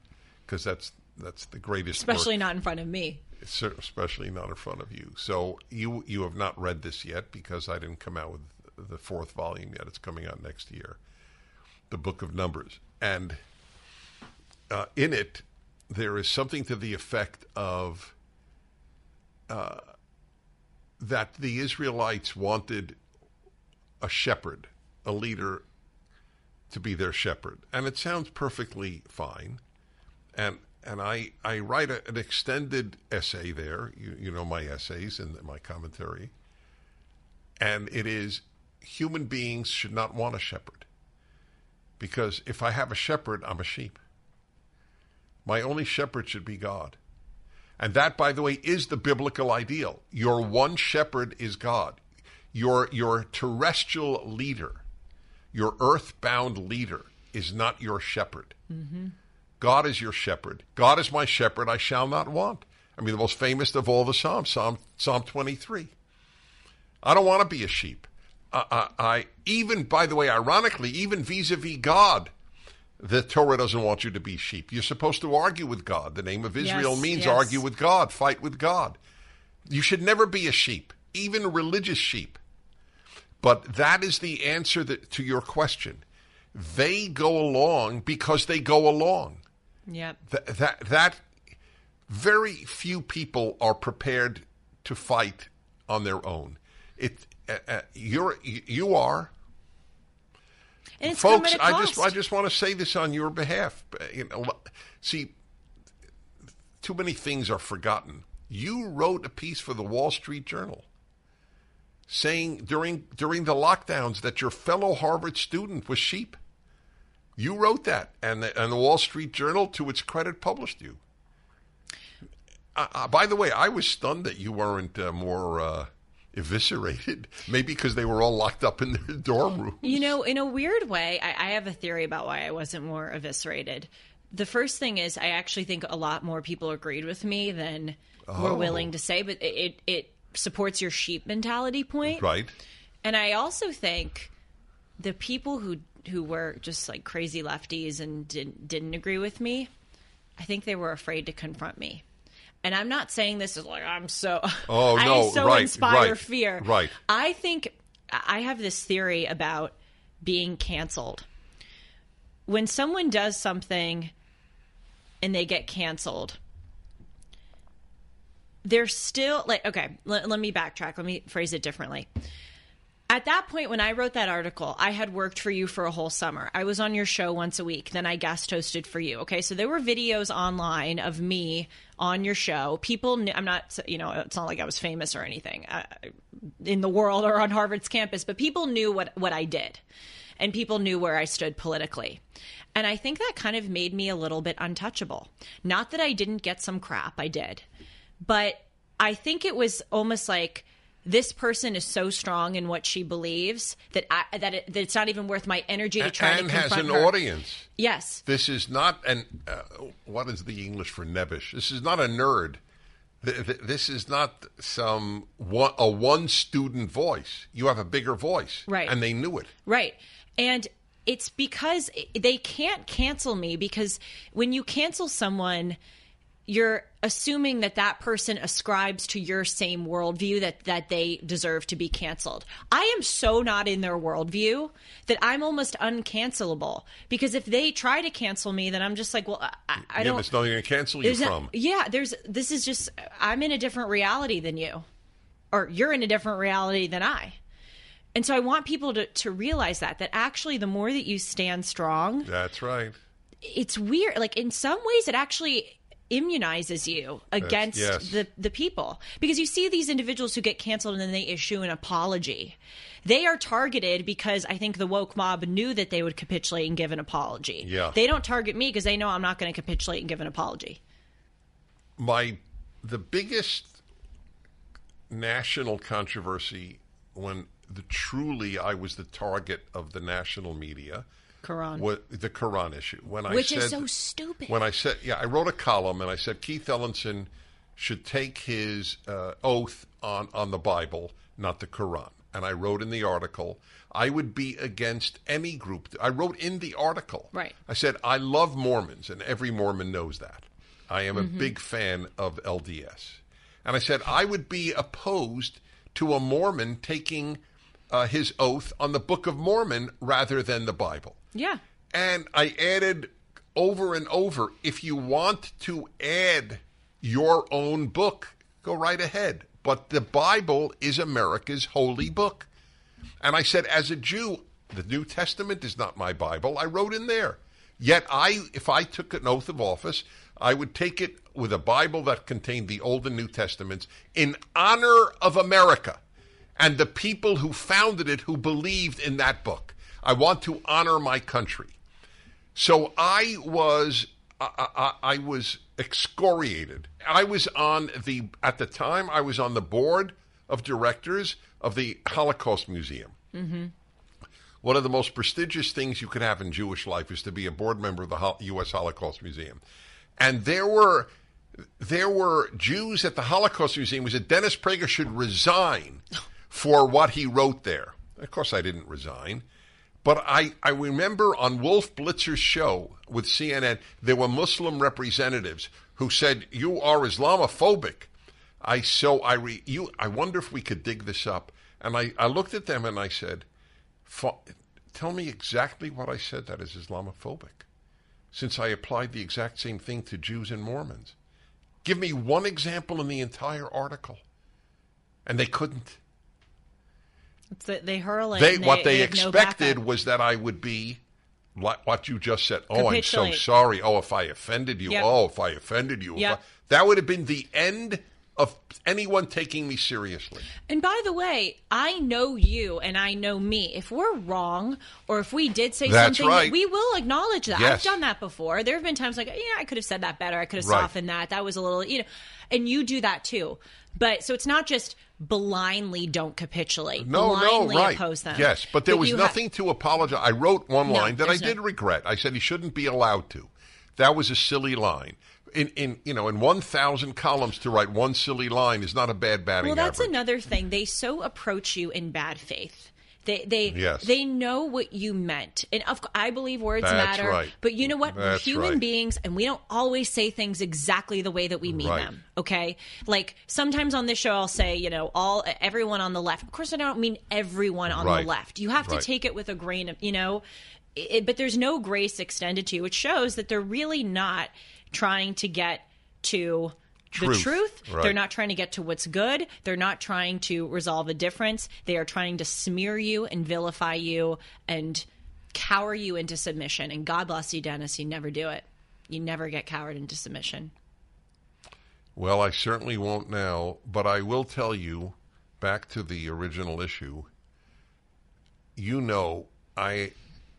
because that's that's the greatest. work Especially not in front of me. Especially not in front of you. So you you have not read this yet because I didn't come out with the fourth volume yet. It's coming out next year, the Book of Numbers, and uh, in it there is something to the effect of uh, that the Israelites wanted a shepherd, a leader, to be their shepherd, and it sounds perfectly fine and and I I write a, an extended essay there. You you know my essays and my commentary, and it is human beings should not want a shepherd because if I have a shepherd, I'm a sheep. My only shepherd should be God. And that, by the way, is the biblical ideal. Your one shepherd is God. Your, your terrestrial leader, your earthbound leader, is not your shepherd. Mm-hmm. God is your shepherd. God is my shepherd, I shall not want. I mean, the most famous of all the Psalms, Psalm, Psalm 23. I don't want to be a sheep. I, I, I even, by the way, ironically, even vis-a-vis God, the Torah doesn't want you to be sheep. You're supposed to argue with God. The name of Israel Yes, means yes. argue with God, fight with God. You should never be a sheep, even a religious sheep. But that is the answer that, to your question. They go along because they go along. Yep. That, that that very few people are prepared to fight on their own. It uh, uh, you're you are folks. come at a I just. I just want to say this on your behalf. You know, see, too many things are forgotten. You wrote a piece for the Wall Street Journal saying during during the lockdowns that your fellow Harvard student was sheep. You wrote that, and the, and the Wall Street Journal, to its credit, published you. Uh, uh, by the way, I was stunned that you weren't uh, more uh, eviscerated. <laughs> Maybe because they were all locked up in their dorm room. You know, in a weird way, I, I have a theory about why I wasn't more eviscerated. The first thing is, I actually think a lot more people agreed with me than were Oh. willing to say, but it, it, it supports your sheep mentality point. Right. And I also think the people who who were just like crazy lefties and didn't didn't agree with me, I think they were afraid to confront me. And I'm not saying this is like I'm so Oh, <laughs> I no, so right, inspire right, fear. right. I think I have this theory about being canceled. When someone does something and they get canceled, they're still like okay let, let me backtrack let me phrase it differently at that point when i wrote that article i had worked for you for a whole summer. I was on your show once a week. Then i guest hosted for you. Okay so there were videos online of me on your show. People knew i'm not you know it's not like i was famous or anything uh, in the world or on harvard's campus but people knew what what i did. And people knew where i stood politically. And i think that kind of made me a little bit untouchable. Not that i didn't get some crap i did. But I think it was almost like this person is so strong in what she believes that I, that, it, that it's not even worth my energy to try and to has an her. audience. Yes, This is not an uh, what is the English for nebbish? This is not a nerd. Th- th- This is not some one, a one student voice. You have a bigger voice, Right. And they knew it. right. And it's because they can't cancel me because when you cancel someone, you're assuming that that person ascribes to your same worldview that that they deserve to be canceled. I am so not in their worldview that I'm almost uncancelable because if they try to cancel me, then I'm just like, well, I, I yeah, don't. there's nothing to cancel you from. yeah, there's. This is just. I'm in a different reality than you, or you're in a different reality than I. And so I want people to to realize that that actually the more that you stand strong, That's right. it's weird. Like in some ways, it actually immunizes you against yes. the the people because you see these individuals who get canceled and then they issue an apology. They are targeted because I think the woke mob knew that they would capitulate and give an apology. Yeah. They don't target me because they know I'm not going to capitulate and give an apology. my the biggest national controversy when the truly I was the target of the national media Quran. was the Quran issue. When I Which is so stupid. when I said yeah, I wrote a column and I said Keith Ellison should take his uh, oath on on the Bible, not the Quran. And I wrote in the article, I would be against any group. I wrote in the article. Right. I said I love Mormons, and every Mormon knows that. I am a big fan of LDS. And I said I would be opposed to a Mormon taking uh, his oath on the Book of Mormon rather than the Bible. Yeah. And I added over and over if you want to add your own book, go right ahead. But the Bible is America's holy book. And I said, as a Jew, the New Testament is not my Bible. I wrote in there. Yet I, if I took an oath of office, I would take it with a Bible that contained the Old and New Testaments in honor of America and the people who founded it who believed in that book. I want to honor my country. So I was I, I, I was excoriated. I was on the at the time I was on the board of directors of the Holocaust Museum. Mm-hmm. One of the most prestigious things you could have in Jewish life is to be a board member of the U.S. Holocaust Museum, and there were there were Jews at the Holocaust Museum who said Dennis Prager should resign <laughs> for what he wrote there. Of course, I didn't resign. But I, I remember on Wolf Blitzer's show with CNN, there were Muslim representatives who said, You are Islamophobic. I so I re, you I wonder if we could dig this up. And I, I looked at them and I said, Tell me exactly what I said that is Islamophobic, since I applied the exact same thing to Jews and Mormons. Give me one example in the entire article. And they couldn't. It's that they hurl it. They, and what they no expected backup. was that I would be like what you just said. Oh, I'm so sorry. Oh, if I offended you. Yep. Oh, if I offended you. Yep. I- that would have been the end of anyone taking me seriously. And by the way, I know you and I know me. If we're wrong or if we did say That's something, right. we will acknowledge that. Yes. I've done that before. There have been times like, yeah, I could have said that better. I could have Right. softened that. That was a little, you know, and you do that too. But so it's not just blindly don't capitulate. No, blindly no, right. oppose them. Yes, but there was you ha- nothing to apologize. I wrote one No, line that I there's no- did regret. I said he shouldn't be allowed to. That was a silly line. In, in you know in one thousand columns to write one silly line is not a bad batting Well, that's average. another thing. They so approach you in bad faith. They they Yes. they know what you meant, and of, I believe words That's matter. right. But you know what? We're That's human right. beings, and we don't always say things exactly the way that we mean Right. them. Okay, like sometimes on this show, I'll say, you know, all everyone on the left. Of course, I don't mean everyone on the left. You have to take it with a grain of, you know. It, but there's no grace extended to you, It shows that they're really not trying to get to the Truth. truth. Right. They're not trying to get to what's good. They're not trying to resolve a difference. They are trying to smear you and vilify you and cower you into submission. And God bless you, Dennis. You never do it. You never get cowered into submission. Well, I certainly won't now, but I will tell you, back to the original issue, you know, I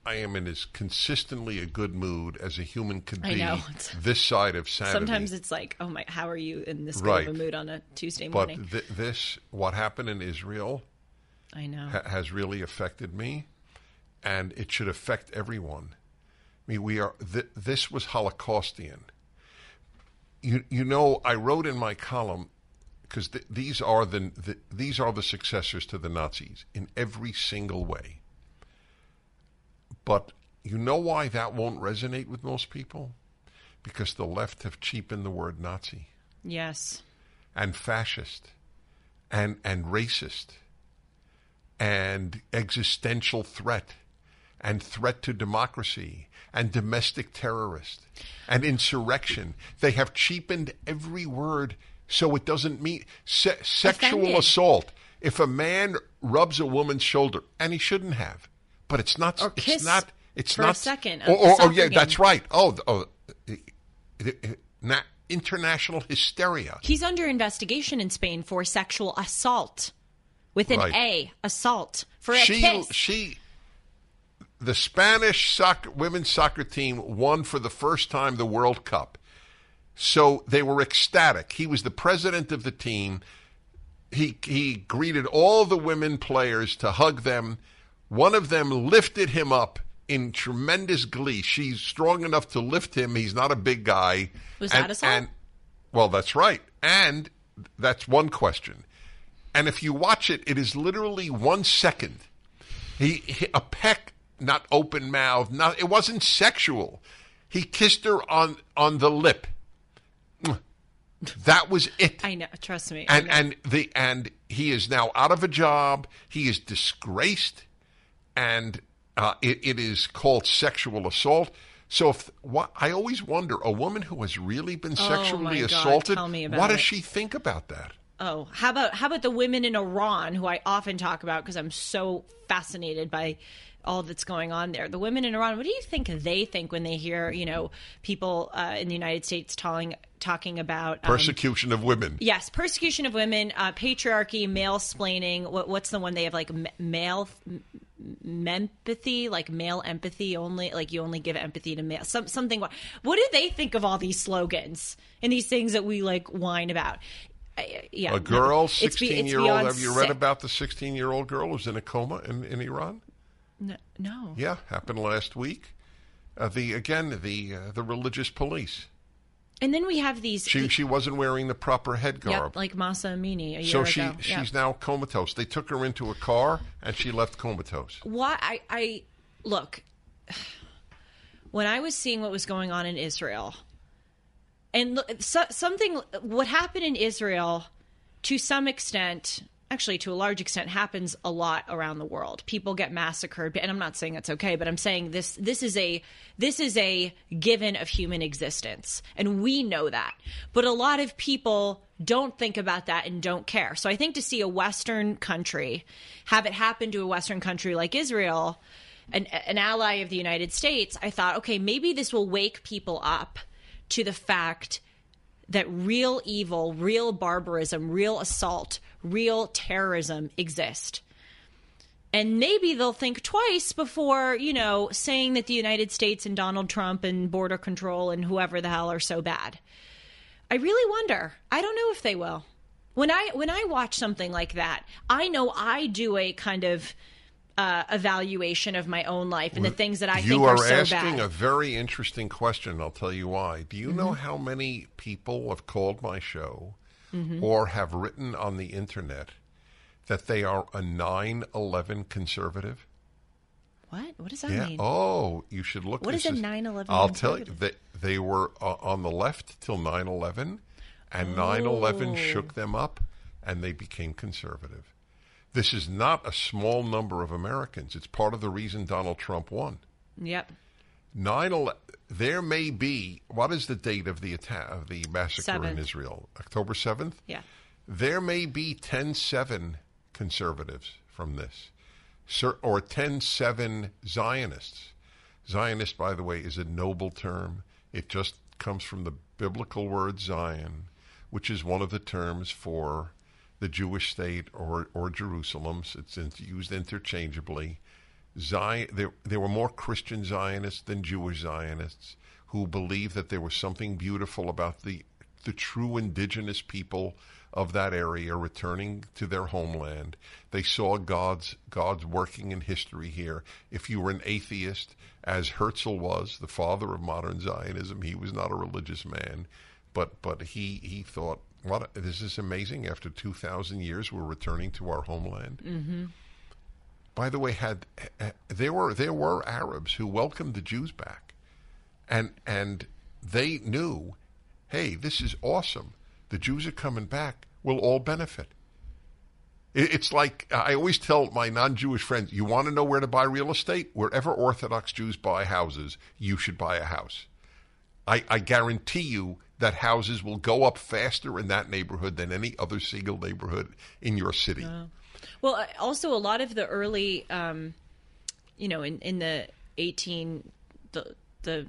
I am in as consistently a good mood as a human could I be know. <laughs> this side of Saturday. Sometimes it's like, oh my, how are you in this Right. of a mood on a Tuesday but morning? th- this, what happened in Israel, I know. ha- has really affected me, and it should affect everyone. I mean, we are. Th- this was Holocaustian. You you know, I wrote in my column because th- these are the, the these are the successors to the Nazis in every single way. But you know why that won't resonate with most people? because the left have cheapened the word Nazi Yes. and fascist and and racist and existential threat and threat to democracy and domestic terrorist and insurrection. They have cheapened every word so it doesn't mean se- sexual Offended. assault. If a man rubs a woman's shoulder, and he shouldn't have, but it's not. Or it's not. It's for a not. second Oh, oh, oh, yeah, that's right. Oh, oh, na- international hysteria. He's under investigation in Spain for sexual assault with an Right. A, assault for a she kiss. she the Spanish soccer women's soccer team won for the first time the World Cup. So they were ecstatic. He was the president of the team. He he greeted all the women players to hug them. One of them lifted him up in tremendous glee. She's strong enough to lift him. He's not a big guy. Was and, that assault? And well, that's right. And that's one question. And if you watch it, it is literally one second. He, he a peck, not open mouth. Not it wasn't sexual. He kissed her on on the lip. That was it. I know. Trust me. And know. and the and he is now out of a job. He is disgraced, and uh, it, it is called sexual assault. So if what I always wonder, a woman who has really been sexually Oh my God, assaulted, about what does it. she think about that? Oh, how about how about the women in Iran who I often talk about because I'm so fascinated by all that's going on there. The women in Iran, what do you think they think when they hear, you know, people uh, in the United States talking talking about um, Persecution of women. Yes, persecution of women, uh, patriarchy, male splaining. What, what's the one they have like m- male m- empathy, like male empathy only, like you only give empathy to male. Some something. What do they think of all these slogans and these things that we like whine about? Yeah, A girl, no. It's be- sixteen it's year old. Have you read sick. about the sixteen year old girl who's in a coma in, in Iran? No. Yeah, happened last week. Uh, the again the uh, the religious police. And then we have these. She she wasn't wearing the proper head yep, garb. like Mahsa Amini a year so she ago. she's Yep. now comatose. They took her into a car and she left comatose. why I, I look <sighs> when I was seeing what was going on in Israel, and look, so, something what happened in Israel to some extent, actually to a large extent, happens a lot around the world. People get massacred, and I'm not saying that's okay, but I'm saying this this is a this is a given of human existence, and we know that. But a lot of people don't think about that and don't care. So I think to see a Western country have it happen to a Western country like Israel, an, an ally of the United States, I thought, okay, maybe this will wake people up to the fact that real evil, real barbarism, real assault, real terrorism exist. And maybe they'll think twice before, you know, saying that the United States and Donald Trump and border control and whoever the hell are so bad. I really wonder. I don't know if they will. When I when I watch something like that, I know I do a kind of uh, evaluation of my own life and the things that I you think are are, so asking bad. Mm-hmm. a very interesting question. I'll tell you why. Do you know how many people have called my show Mm-hmm. or have written on the internet that they are a 9/11 conservative? what? What does that Yeah. mean? Oh, you should look. What is a 9/11 I'll tell you that they were uh, on the left till 9/11, and 9/11 Oh. shook them up, and they became conservative. This is not a small number of Americans. It's part of the reason Donald Trump won. Yep. 9 11, there may be, what is the date of the attack, of the massacre in Israel? October 7th? Yeah. There may be 10 7 conservatives from this, or 10 7 Zionists. Zionist, by the way, is a noble term. It just comes from the biblical word Zion, which is one of the terms for the Jewish state or, or Jerusalem. It's used interchangeably. Zion, there, there were more Christian Zionists than Jewish Zionists who believed that there was something beautiful about the the true indigenous people of that area returning to their homeland. They saw God's God's working in history here. If you were an atheist, as Herzl was, the father of modern Zionism, he was not a religious man, but but he he thought, what this is amazing. After two thousand years, we're returning to our homeland mm-hmm. By the way, had uh, there were there were Arabs who welcomed the Jews back, and and they knew, hey, this is awesome. The Jews are coming back. We'll all benefit. It's like I always tell my non Jewish friends you want to know where to buy real estate? Wherever Orthodox Jews buy houses, you should buy a house. I, I guarantee you that houses will go up faster in that neighborhood than any other single neighborhood in your city. Uh, well, uh, also a lot of the early, um, you know, in, in the 18, the, the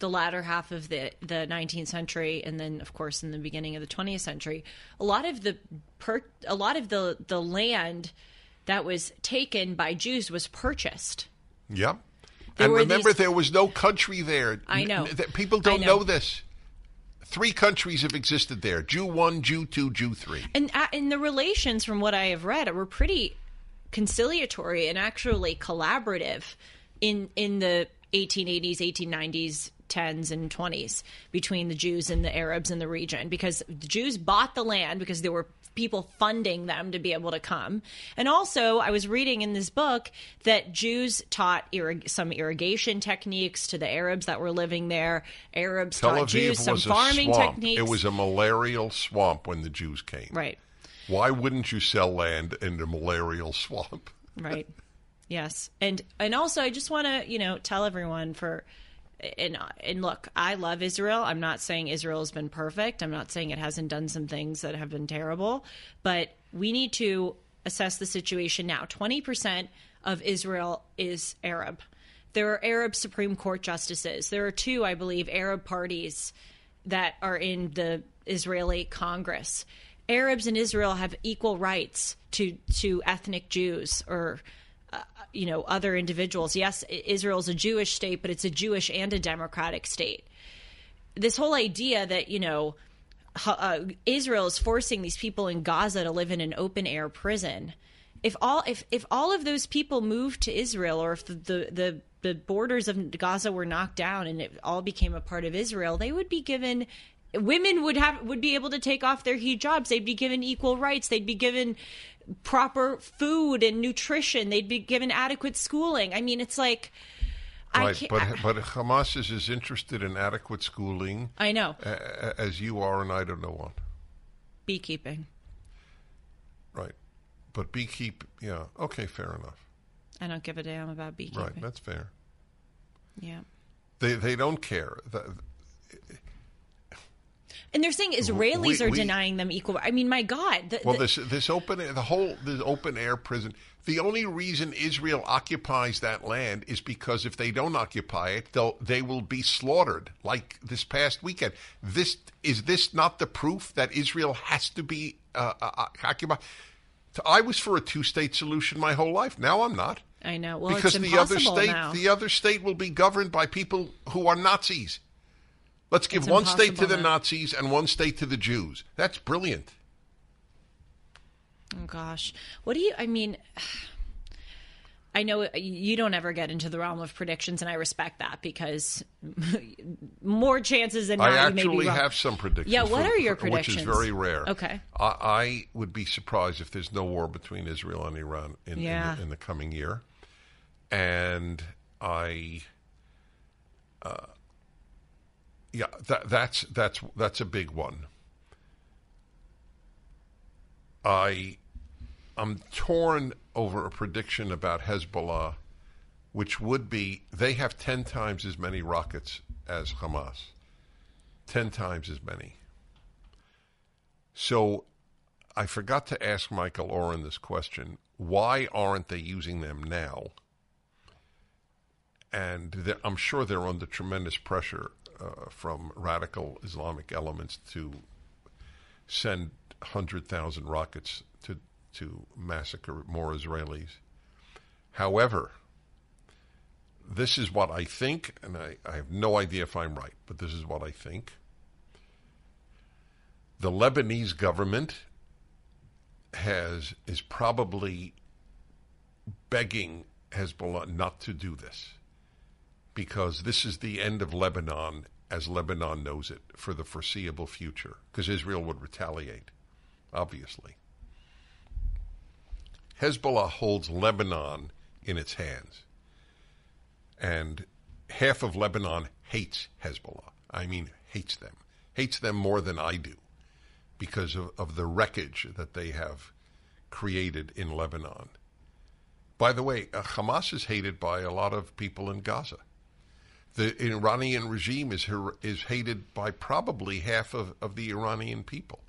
the latter half of the the 19th century and then of course in the beginning of the 20th century a lot of the per, a lot of the the land that was taken by Jews was purchased yep there and remember these, there was no country there I know that people don't know. know. this three countries have existed there Jew 1 Jew 2 Jew 3 and uh, and the relations from what I have read were pretty conciliatory and actually collaborative in in the 1880s 1890s 10s and 20s between the Jews and the Arabs in the region because the Jews bought the land because there were people funding them to be able to come. And also, I was reading in this book that Jews taught irrig- some irrigation techniques to the Arabs that were living there. Arabs Tel taught Aviv Jews some farming techniques. It was a malarial swamp when the Jews came. Right. Why wouldn't you sell land in a malarial swamp? <laughs> right. Yes. And and also I just want to, you know, tell everyone for and and look, I love Israel. I'm not saying Israel has been perfect. I'm not saying it hasn't done some things that have been terrible, but we need to assess the situation now. 20% of Israel is Arab. There are Arab Supreme Court justices. There are two, I believe, Arab parties that are in the Israeli Congress. Arabs in Israel have equal rights to to ethnic Jews or you know other individuals. Yes, Israel's a Jewish state, but it's a Jewish and a democratic state. This whole idea that you know uh, Israel is forcing these people in Gaza to live in an open air prison. If all if if all of those people moved to Israel, or if the the, the the borders of Gaza were knocked down and it all became a part of Israel, they would be given women would have would be able to take off their hijabs they'd be given equal rights they'd be given proper food and nutrition. They'd be given adequate schooling. I mean, it's like. Right, but but Hamas is as interested in adequate schooling. I know, as you are, and I don't know what. Beekeeping. Right, but beekeep. Yeah, okay, fair enough. I don't give a damn about beekeeping. Right, that's fair. Yeah. They they don't care. And they're saying Israelis we, are we, denying them equal. I mean, my God. The, well, the, this this open the whole this open air prison. The only reason Israel occupies that land is because if they don't occupy it, they'll they will be slaughtered. Like this past weekend. This is this not the proof that Israel has to be uh, uh, uh occupied? I was for a two state solution my whole life. Now I'm not. I know. Well, because the other state now. the other state will be governed by people who are Nazis. Let's give it's one state to the Nazis and one state to the Jews. That's brilliant. Oh gosh. What do you I mean <sighs> I know you don't ever get into the realm of predictions, and I respect that because <laughs> more chances than not, I actually have some predictions. Yeah, what are your predictions? Which is very rare. Okay. I, I, would be surprised if there's no war between Israel and Iran in, yeah. in, the, in the, coming year, and I. Uh, yeah, that, that's that's that's a big one. I I'm torn over a prediction about Hezbollah, which would be they have ten times as many rockets as Hamas, ten times as many. So, I forgot to ask Michael Oren this question: Why aren't they using them now? And I'm sure they're under tremendous pressure Uh, from radical Islamic elements to send 100,000 rockets to, to massacre more Israelis. However, this is what I think, and I, I have no idea if I'm right, but this is what I think. The Lebanese government has is probably begging Hezbollah not to do this because this is the end of Lebanon as Lebanon knows it for the foreseeable future, because Israel would retaliate, obviously. Hezbollah holds Lebanon in its hands, and half of Lebanon hates Hezbollah. I mean, hates them. Hates them more than I do because of, of the wreckage that they have created in Lebanon. By the way, uh, Hamas is hated by a lot of people in Gaza. The Iranian regime is is hated by probably half of, of the Iranian people.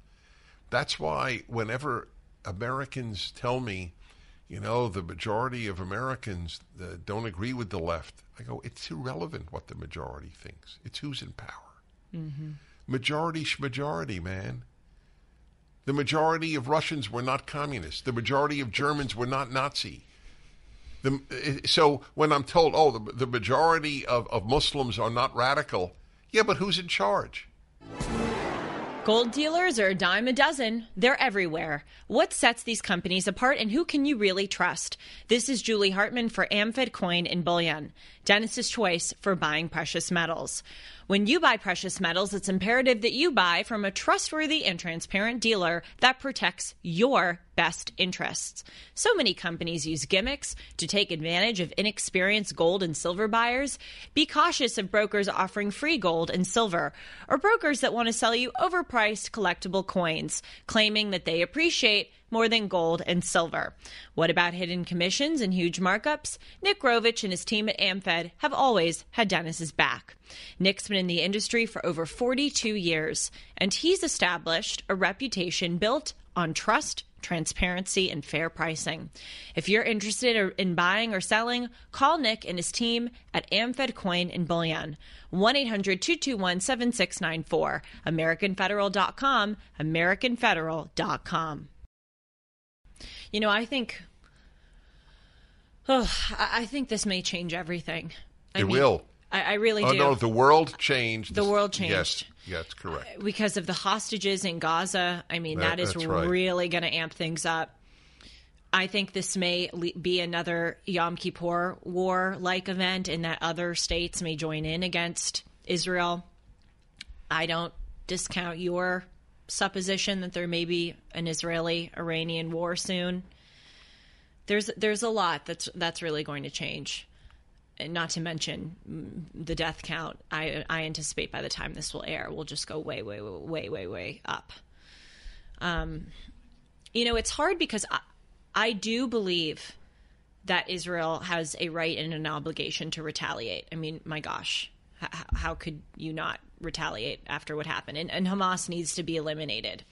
That's why whenever Americans tell me, you know, the majority of Americans uh, don't agree with the left, I go, it's irrelevant what the majority thinks. It's who's in power. Mm-hmm. Majority majority, man. The majority of Russians were not communists. The majority of Germans were not Nazi. The, so when I'm told, oh, the, the majority of, of Muslims are not radical, yeah, but who's in charge? Gold dealers are a dime a dozen. They're everywhere. What sets these companies apart and who can you really trust? This is Julie Hartman for Amfed Coin and Bullion, Dennis's choice for buying precious metals. When you buy precious metals, it's imperative that you buy from a trustworthy and transparent dealer that protects your best interests. So many companies use gimmicks to take advantage of inexperienced gold and silver buyers. Be cautious of brokers offering free gold and silver, or brokers that want to sell you overpriced collectible coins, claiming that they appreciate more than gold and silver. What about hidden commissions and huge markups? Nick Grovich and his team at AmFed have always had Dennis's back. Nick's been in the industry for over 42 years, and he's established a reputation built on trust, transparency, and fair pricing. If you're interested in buying or selling, call Nick and his team at Amfed Coin and Bullion. 1 800 221 7694. AmericanFederal.com. AmericanFederal.com. You know, I think. Oh, I think this may change everything. I it mean, will. I, I really oh, do. no, the world changed. The world Yes, changed. yes, correct. Uh, because of the hostages in Gaza. I mean, That- that is right. really going to amp things up. I think this may be another Yom Kippur war like event, and that other states may join in against Israel. I don't discount your supposition that there may be an Israeli Iranian war soon. There's there's a lot that's that's really going to change and not to mention mm, the death count. I I anticipate by the time this will air, will just go way way way way way up. Um, you know, it's hard because I, I do believe that Israel has a right and an obligation to retaliate. I mean, my gosh, how could you not retaliate after what happened? And, and Hamas needs to be eliminated.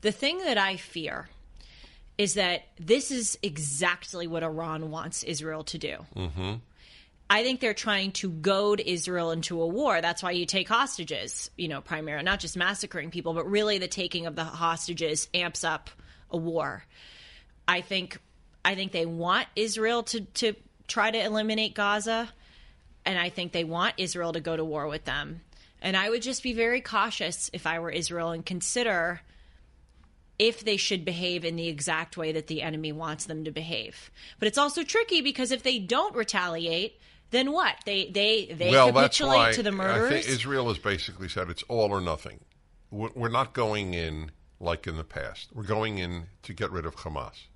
The thing that I fear is that this is exactly what Iran wants Israel to do. Mm-hmm. I think they're trying to goad Israel into a war. That's why you take hostages, you know, primarily, not just massacring people, but really the taking of the hostages amps up a war. I think I think they want Israel to to try to eliminate Gaza, and I think they want Israel to go to war with them. And I would just be very cautious if I were Israel and consider if they should behave in the exact way that the enemy wants them to behave. But it's also tricky because if they don't retaliate, then what? They they they well, capitulate to the I think Israel has basically said it's all or nothing. We're not going in like in the past. We're going in to get rid of Hamas.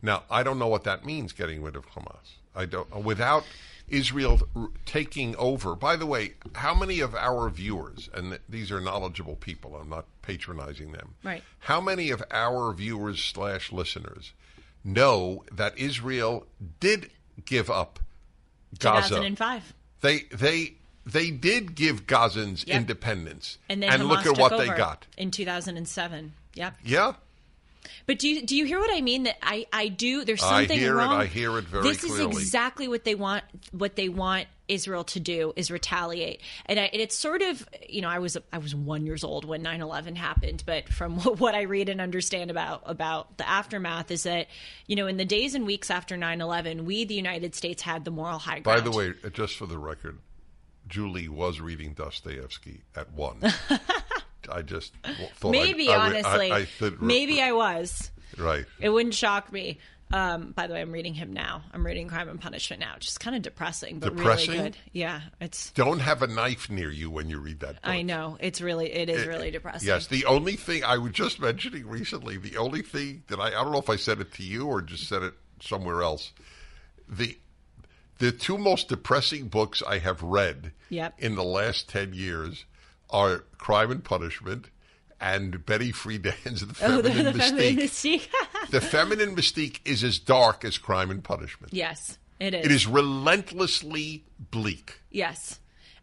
Now, I don't know what that means, getting rid of Hamas. I don't. Without Israel taking over. By the way, how many of our viewers, and th- these are knowledgeable people, I'm not patronizing them. Right. How many of our viewers slash listeners know that Israel did give up Gaza? 2005. They they they did give Gazans Yep. independence, And then Hamas look at what over they got. in 2007. Yep. Yeah, But do you, do you hear what I mean? That I, I do. There's I something hear it. wrong. I hear it very This clearly. is exactly what they want. What they want Israel to do is retaliate, and, I, and it's sort of you know I was I was one years old when 9/11 happened, but from <laughs> what I read and understand about about the aftermath is that you know in the days and weeks after 9/11, we the United States had the moral high ground. By the way, uh, just for the record, Julie was reading Dostoevsky at one. <laughs> I just thought maybe I would- honestly, I, I maybe I was. right. It wouldn't shock me. Um, by the way, I'm reading him now. I'm reading Crime and Punishment now. Just kind of depressing, but Depressing? really good. Yeah, it's. Don't have a knife near you when you read that. Book. I know it's really it is really depressing. Yes, the only thing I was just mentioning recently, the only thing that I I don't know if I said it to you or just said it somewhere else. The The two most depressing books I have read Yep. in the last 10 years are Crime and Punishment and Betty Friedan's The <laughs> Oh, the, Feminine the Mystique. feminine mystique. <laughs> the Feminine Mystique is as dark as Crime and Punishment. yes, it is. It is relentlessly bleak. Yes.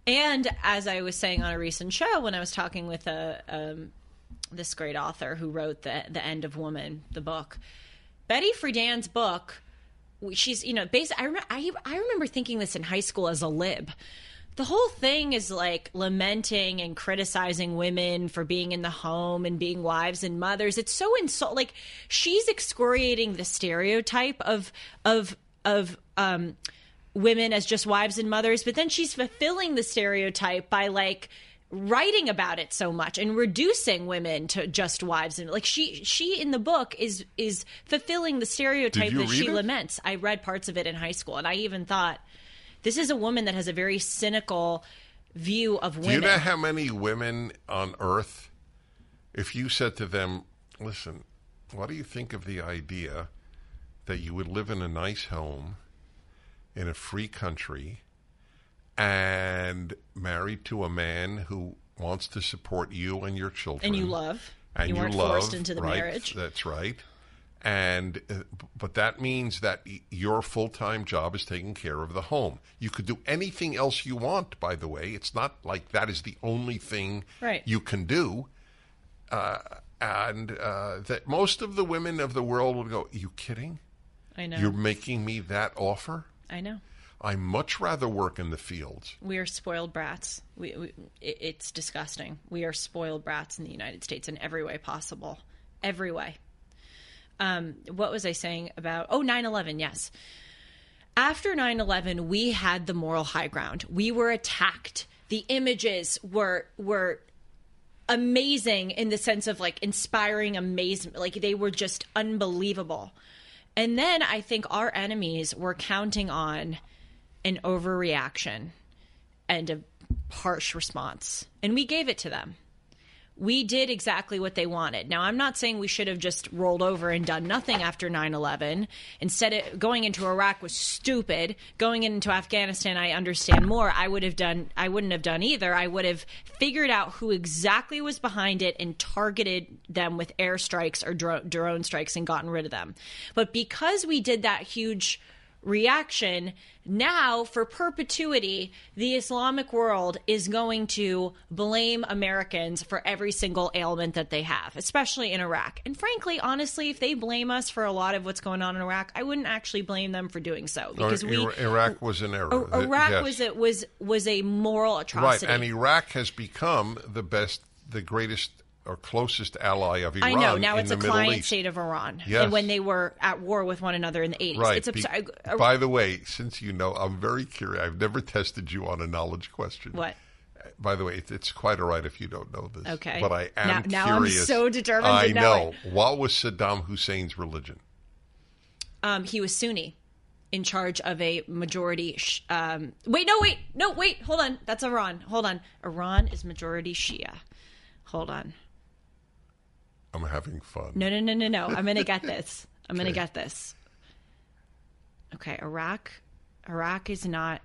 And as I was saying on a recent show, when I was talking with a um, this great author who wrote the the End of Woman, the book, Betty Friedan's book, she's you know, basically, I remember I, I remember thinking this in high school as a lib. The whole thing is like lamenting and criticizing women for being in the home and being wives and mothers. It's so insult like she's excoriating the stereotype of of of um women as just wives and mothers, but then she's fulfilling the stereotype by like writing about it so much and reducing women to just wives and like she she in the book is is fulfilling the stereotype that she it? laments. I read parts of it in high school and I even thought this is a woman that has a very cynical view of women. Do you know how many women on earth, if you said to them, listen, what do you think of the idea that you would live in a nice home in a free country and married to a man who wants to support you and your children? and you love. and you you, weren't love, forced into the right, marriage. That's right. And uh, but that means that your full time job is taking care of the home. You could do anything else you want. By the way, it's not like that is the only thing Right. you can do. Uh, and uh, that most of the women of the world would go, "You kidding? I know. You're making me that offer? I know. I much rather work in the fields." We are spoiled brats. We, we it's disgusting. We are spoiled brats in the United States in every way possible. Every way. Um, what was I saying about? Oh, 9 11, yes. After 9 11, we had the moral high ground. We were attacked. The images were were amazing in the sense of like inspiring amazement like they were just unbelievable and then i think our enemies were counting on an overreaction and a harsh response and we gave it to them we did exactly what they wanted. Now, I'm not saying we should have just rolled over and done nothing after 9 11. Instead, of going into Iraq was stupid. Going into Afghanistan, I understand more. I would have done, I wouldn't have done either. I would have figured out who exactly was behind it and targeted them with airstrikes or dro- drone strikes and gotten rid of them. But because we did that huge reaction now for perpetuity the islamic world is going to blame americans for every single ailment that they have especially in iraq and frankly honestly if they blame us for a lot of what's going on in iraq i wouldn't actually blame them for doing so because we Iraq was an error. Oh, iraq Yes. was a, was was a moral atrocity, Right, and Iraq has become the best, the greatest or closest ally of Iran. I know. Now it's a Middle client East. state of Iran. Yes. And when they were at war with one another in the 80s. Right. It's Be- uh, by the way, since you know, I'm very curious. I've never tested you on a knowledge question. What? By the way, it, it's quite all right if you don't know this. Okay. But I am Now- now I'm so determined I to know What was Saddam Hussein's religion? um, he was Sunni in charge of a majority. Sh- um, wait, no, wait, no, wait, hold on. That's Iran. Hold on. Iran is majority Shia. Hold on. I'm having fun. No, no, no, no, no. I'm going to get this. <laughs> I'm going to get this. Okay, Iraq. Iraq is not.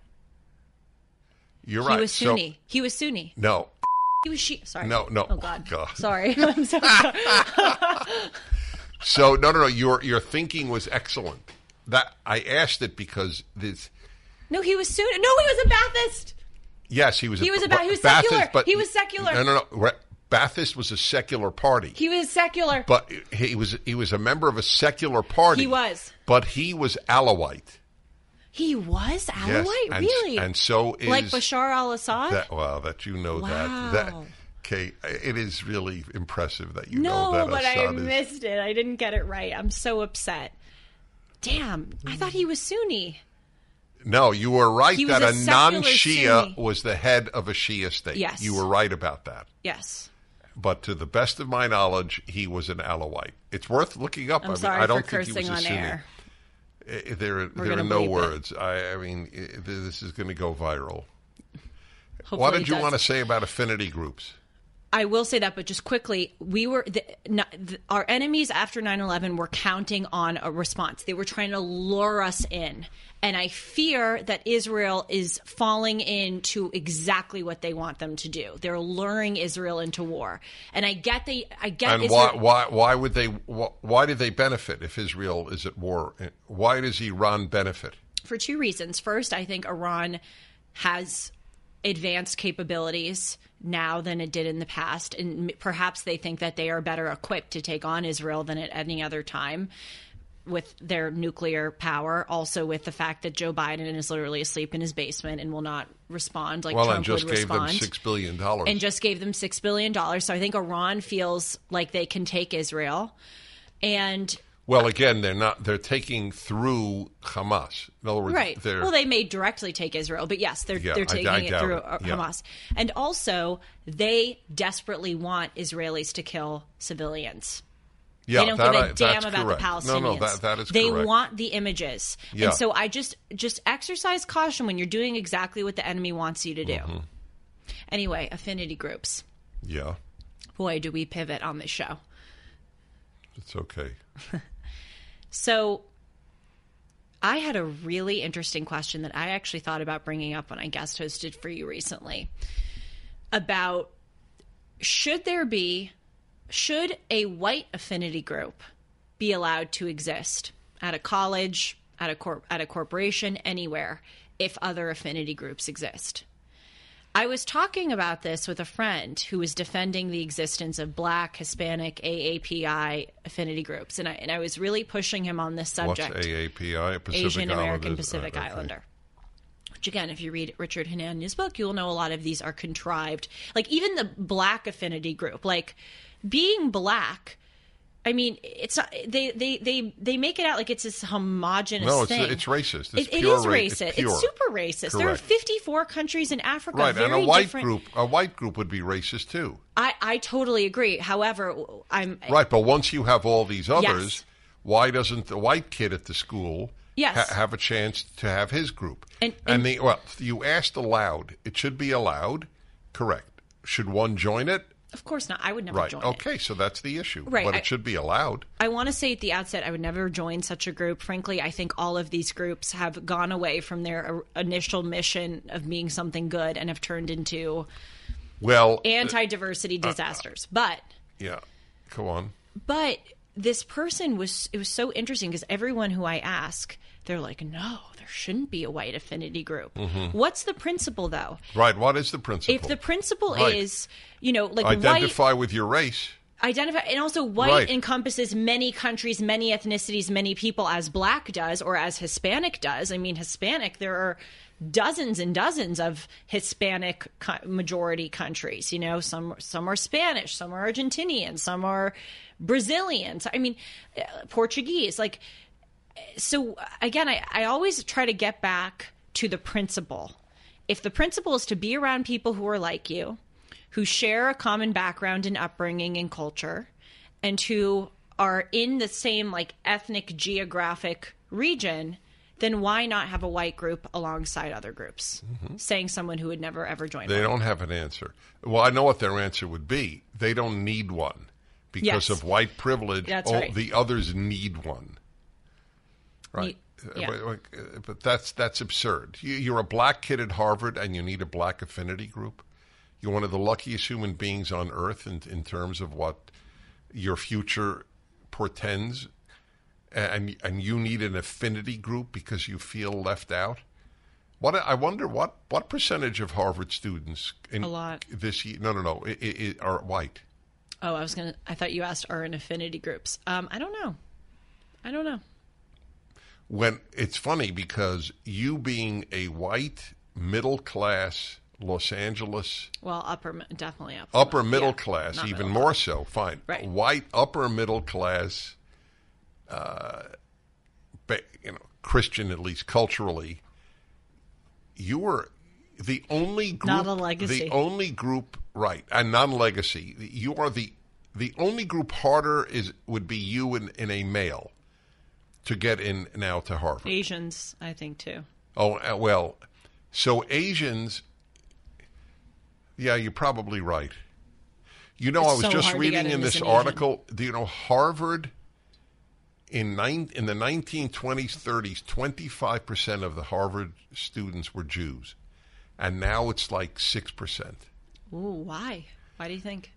You're right. He right. was So- Sunni. he was Sunni. no, He was Shia. Sorry. No, no. Oh, God. God. Sorry. <laughs> I'm so sorry. So no, no, no. Your your thinking was excellent. That I asked it because this. No, he was Sunni. No, he was a Baathist. Yes, he was. He was a Ba- Ba- he was Baathist, secular. but He was secular. No, no, no. Baathist was a secular party, He was secular. but he was he was a member of a secular party. He was. but he was Alawite. He was Alawite, Yes, and, really? and so is like Bashar al-Assad? That, well, that you know Wow. that. That okay, it is really impressive that you no, know that No, but I Assad is. missed it. I didn't get it right. I'm so upset. Damn, I thought he was Sunni. No, you were right that a a, non-Shia Sunni. was the head of a Shia state. Yes. you were right about that. Yes. But to the best of my knowledge, he was an Alawite. It's worth looking up. I'm I mean, sorry I don't for think he cursing was a on Sunni. air. Eh, There, there gonna are no words. I, I mean, eh, this is going to go viral. Hopefully what did you does. want to say about affinity groups? I will say that, but just quickly, we were the, not, the, our enemies after 9/11 were counting on a response. They were trying to lure us in, and I fear that Israel is falling into exactly what they want them to do. They're luring Israel into war, and I get the I get. And Israel, why, why, why would they? Why, why do they benefit if Israel is at war? Why does Iran benefit? for two reasons. First, I think Iran has advanced capabilities now than it did in the past, and perhaps they think that they are better equipped to take on Israel than at any other time with their nuclear power. Also, with the fact that Joe Biden is literally asleep in his basement and will not respond like Well, Trump and just would gave them six billion dollars. and just gave them six billion dollars. So I think Iran feels like they can take Israel, and well, again, they're not. They're taking through Hamas. In other words, Right. Well, they may directly take Israel, but yes, they're Yeah, they're taking I it through it. uh, Yeah. Hamas, and also they desperately want Israelis to kill civilians. yeah, they don't that give I- a damn that's about correct. the Palestinians. No, no, that that is they correct. want the images, Yeah. and so I just just exercise caution when you're doing exactly what the enemy wants you to do. Mm-hmm. Anyway, affinity groups. Yeah, Boy, do we pivot on this show. it's okay. <laughs> So I had a really interesting question that I actually thought about bringing up when I guest hosted for you recently about should there be should a white affinity group be allowed to exist at a college, at a corp, at a corporation, anywhere if other affinity groups exist? I was talking about this with a friend who was defending the existence of Black, Hispanic, AAPI affinity groups, and I and I was really pushing him on this subject. What's. AAPI? Pacific Asian American? Pacific Uh, okay. Islander. Which again, if you read Richard Hanania's book, you'll know a lot of these are contrived. Like even the black affinity group, like being black. I mean, it's not. They they they they make it out like it's this homogenous thing. No, it's thing. it's racist. It's It- it is ra- racist. It's, pure. super racist. There are 54 countries in Africa. right, and a white different. group, a white group would be racist too. I I totally agree. However, I'm Right, but once you have all these others, Yes. why doesn't the white kid at the school Yes. ha- have a chance to have his group? And- and- the well, you asked aloud. It should be allowed. Correct. Should one join it? Of course not. I would never Right. join it. Okay, so that's the issue. Right, But I- it should be allowed. I want to say at the outset, I would never join such a group. Frankly, I think all of these groups have gone away from their uh, initial mission of being something good and have turned into Well, anti diversity disasters. But, yeah. Go on. but this person was, it was so interesting because everyone who I ask, they're like, no, there shouldn't be a white affinity group. What's the principle, though? Right. What is the principle? If the principle Right. is, you know, like white. identify with your race. identify and also white Right. encompasses many countries many ethnicities many people as black does or as hispanic does i mean hispanic there are dozens and dozens of hispanic majority countries you know some some are spanish some are argentinian some are Brazilians. I mean uh, portuguese like so again I, I always try to get back to the principle if the principle is to be around people who are like you who share a common background and upbringing and culture and who are in the same like ethnic geographic region then why not have a white group alongside other groups saying someone who would never ever join Mm-hmm. They one. don't have an answer. Well, I know what their answer would be. They don't need one because Yes. of white privilege. That's all right. The others need one. Right. You- yeah. But, but that's that's absurd. You, you're a black kid at Harvard and you need a black affinity group. You're one of the luckiest human beings on earth in, in terms of what your future portends, and and you need an affinity group because you feel left out. What I wonder what what percentage of Harvard students in A lot. this year? No, no, no, i i i are white. oh i was gonna i thought you asked are in affinity groups um i don't know i don't know when it's funny because you being a white middle class Los Angeles well upper definitely upper upper middle yeah, class, even middle. more so. Fine, Right. White upper middle class, uh, you know, Christian at least culturally. You were the only group, Not a legacy. the only group, right, and non-legacy. You are the the only group harder is would be you in, in a male to get in now to Harvard. asians i think too Oh uh, well, so Asians. Yeah, you're probably right. You know, It's I was so just reading in this Asian. article. Do you know Harvard in nine in the 1920s, 30s, 25 percent of the Harvard students were Jews, and now it's like six percent. Ooh, why? Why do you think?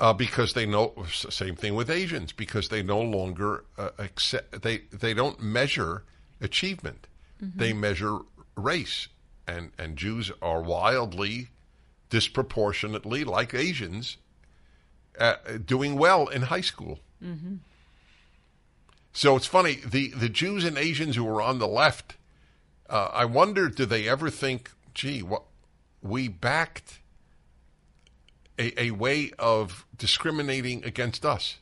Uh, because they know same thing with Asians because they no longer uh, accept they they don't measure achievement. They measure race and and Jews are wildly disproportionately like Asians uh, doing well in high school. So it's funny the the Jews and Asians who are on the left uh, I wonder do they ever think gee what we backed a, a way of discriminating against us.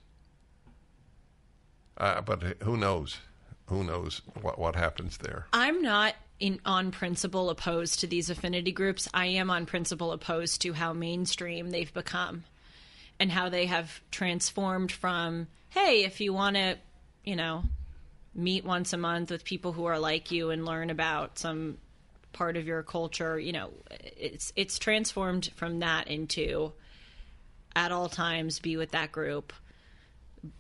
Uh, but who knows? Who knows what, what happens there? I'm not in on principle opposed to these affinity groups. I am on principle opposed to how mainstream they've become and how they have transformed from, hey, if you want to, you know, meet once a month with people who are like you and learn about some part of your culture, you know, it's it's transformed from that into at all times be with that group,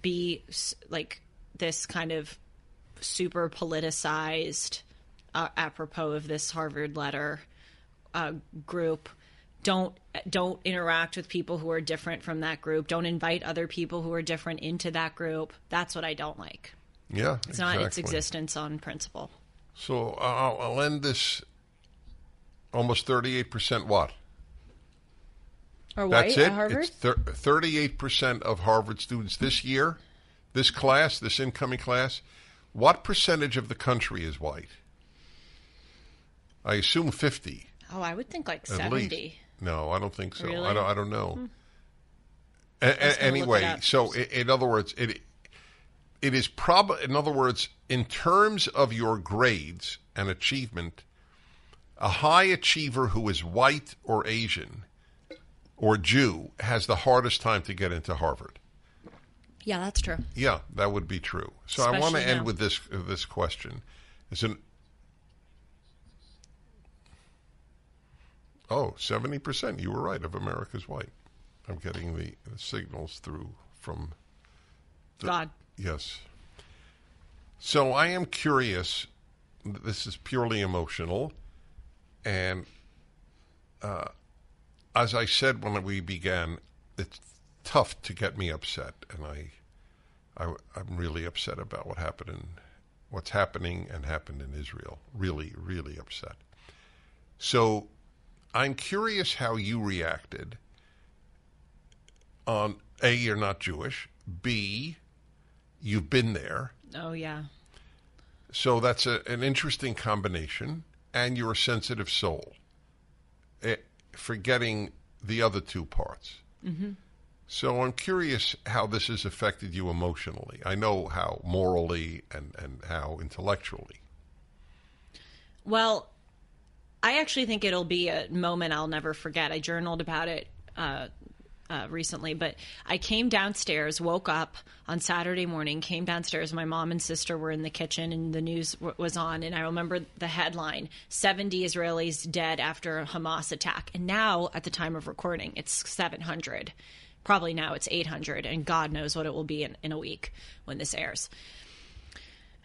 be like this kind of super politicized, uh, apropos of this Harvard letter uh, group. Don't don't interact with people who are different from that group. Don't invite other people who are different into that group. That's what I don't like. Yeah, It's not its existence on principle. So I'll, I'll end this almost 38% what? Or white That's at it? Harvard? It's thir- 38% of Harvard students this year, this class, this incoming class. What percentage of the country is white? I assume 50. oh, I would think like At seventy. least. No, I don't think so. Really? Hmm. I don't. I don't know. A- a- was it anyway, so i in other words, it it is probably. In other words, in terms of your grades and achievement, a high achiever who is white or Asian or Jew has the hardest time to get into Harvard. Yeah, that's true. Yeah, that would be true. So I want to end now. with this uh, this question. Is an Oh, 70%. You were right of America's white. I'm getting the, the signals through from God. Yes. So I am curious. This is purely emotional, and uh, as I said when we began, it's tough to get me upset, and I, I, I'm really upset about what happened in, what's happening and happened in Israel. Really, really upset. So, I'm curious how you reacted. On a, you're not Jewish. B, you've been there. Oh yeah. So that's a, an interesting combination, and you're a sensitive soul. Eh, forgetting the other two parts. Mm-hmm. So I'm curious how this has affected you emotionally. I know how morally and, and how intellectually. Well, I actually think it'll be a moment I'll never forget. I journaled about it uh, uh, recently, but I came downstairs, woke up on Saturday morning, came downstairs. My mom and sister were in the kitchen, and the news w- was on. And I remember the headline 70 Israelis dead after a Hamas attack. And now, at the time of recording, it's 700. Probably now it's 800, and God knows what it will be in, in a week when this airs.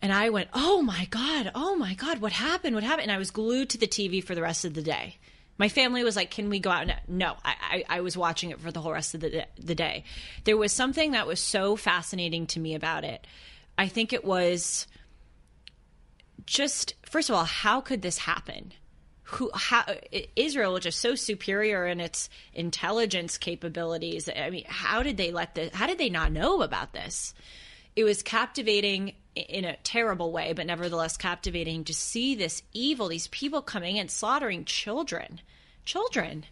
And I went, oh my God, oh my God, what happened? What happened? And I was glued to the TV for the rest of the day. My family was like, can we go out? No, I, I, I was watching it for the whole rest of the, the day. There was something that was so fascinating to me about it. I think it was just, first of all, how could this happen? Who, how, Israel, which is so superior in its intelligence capabilities. I mean, how did they let this? How did they not know about this? It was captivating in a terrible way, but nevertheless captivating to see this evil, these people coming and slaughtering children, children,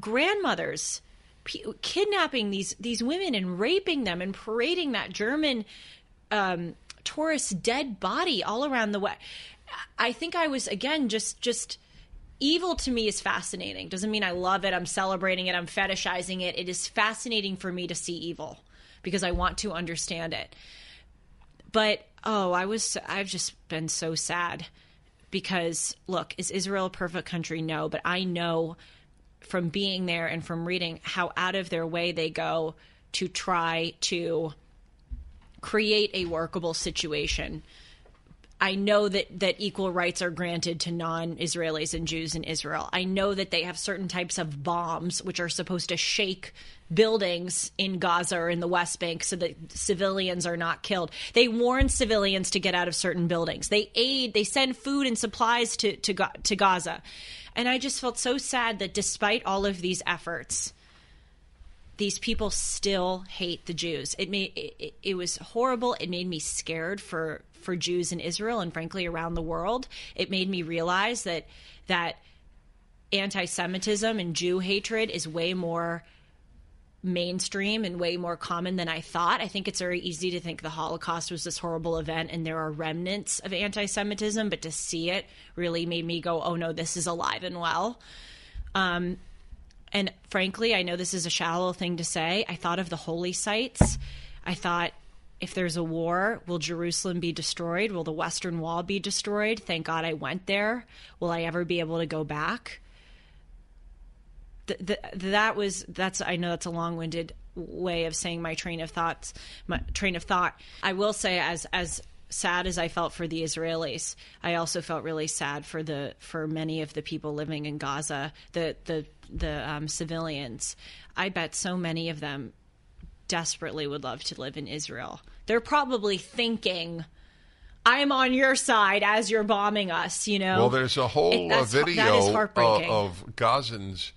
grandmothers, p- kidnapping these these women and raping them and parading that German um, tourist dead body all around the way. I think I was again just just evil to me is fascinating. Doesn't mean I love it. I'm celebrating it. I'm fetishizing it. It is fascinating for me to see evil because I want to understand it. But oh, I was I've just been so sad because look, is Israel a perfect country? No, but I know from being there and from reading how out of their way they go to try to create a workable situation. I know that, that equal rights are granted to non Israelis and Jews in Israel. I know that they have certain types of bombs which are supposed to shake buildings in Gaza or in the West Bank so that civilians are not killed. They warn civilians to get out of certain buildings. They aid, they send food and supplies to, to, to Gaza. And I just felt so sad that despite all of these efforts, these people still hate the Jews. It made it, it, was horrible. It made me scared for for Jews in Israel and frankly around the world. It made me realize that that anti-Semitism and Jew hatred is way more mainstream and way more common than I thought. I think it's very easy to think the Holocaust was this horrible event and there are remnants of anti Semitism, but to see it really made me go, oh no, this is alive and well. Um, and frankly, I know this is a shallow thing to say. I thought of the holy sites. I thought, if there's a war, will Jerusalem be destroyed? Will the Western Wall be destroyed? Thank God I went there. Will I ever be able to go back? th- that was that's I know that's a long-winded way of saying my train of thoughts my train of thought I will say as as sad as I felt for the Israelis I also felt really sad for the for many of the people living in Gaza the the the um, civilians I bet so many of them desperately would love to live in Israel they're probably thinking I'm on your side as you're bombing us, you know. Well, there's a whole it, uh, video uh, of Gazans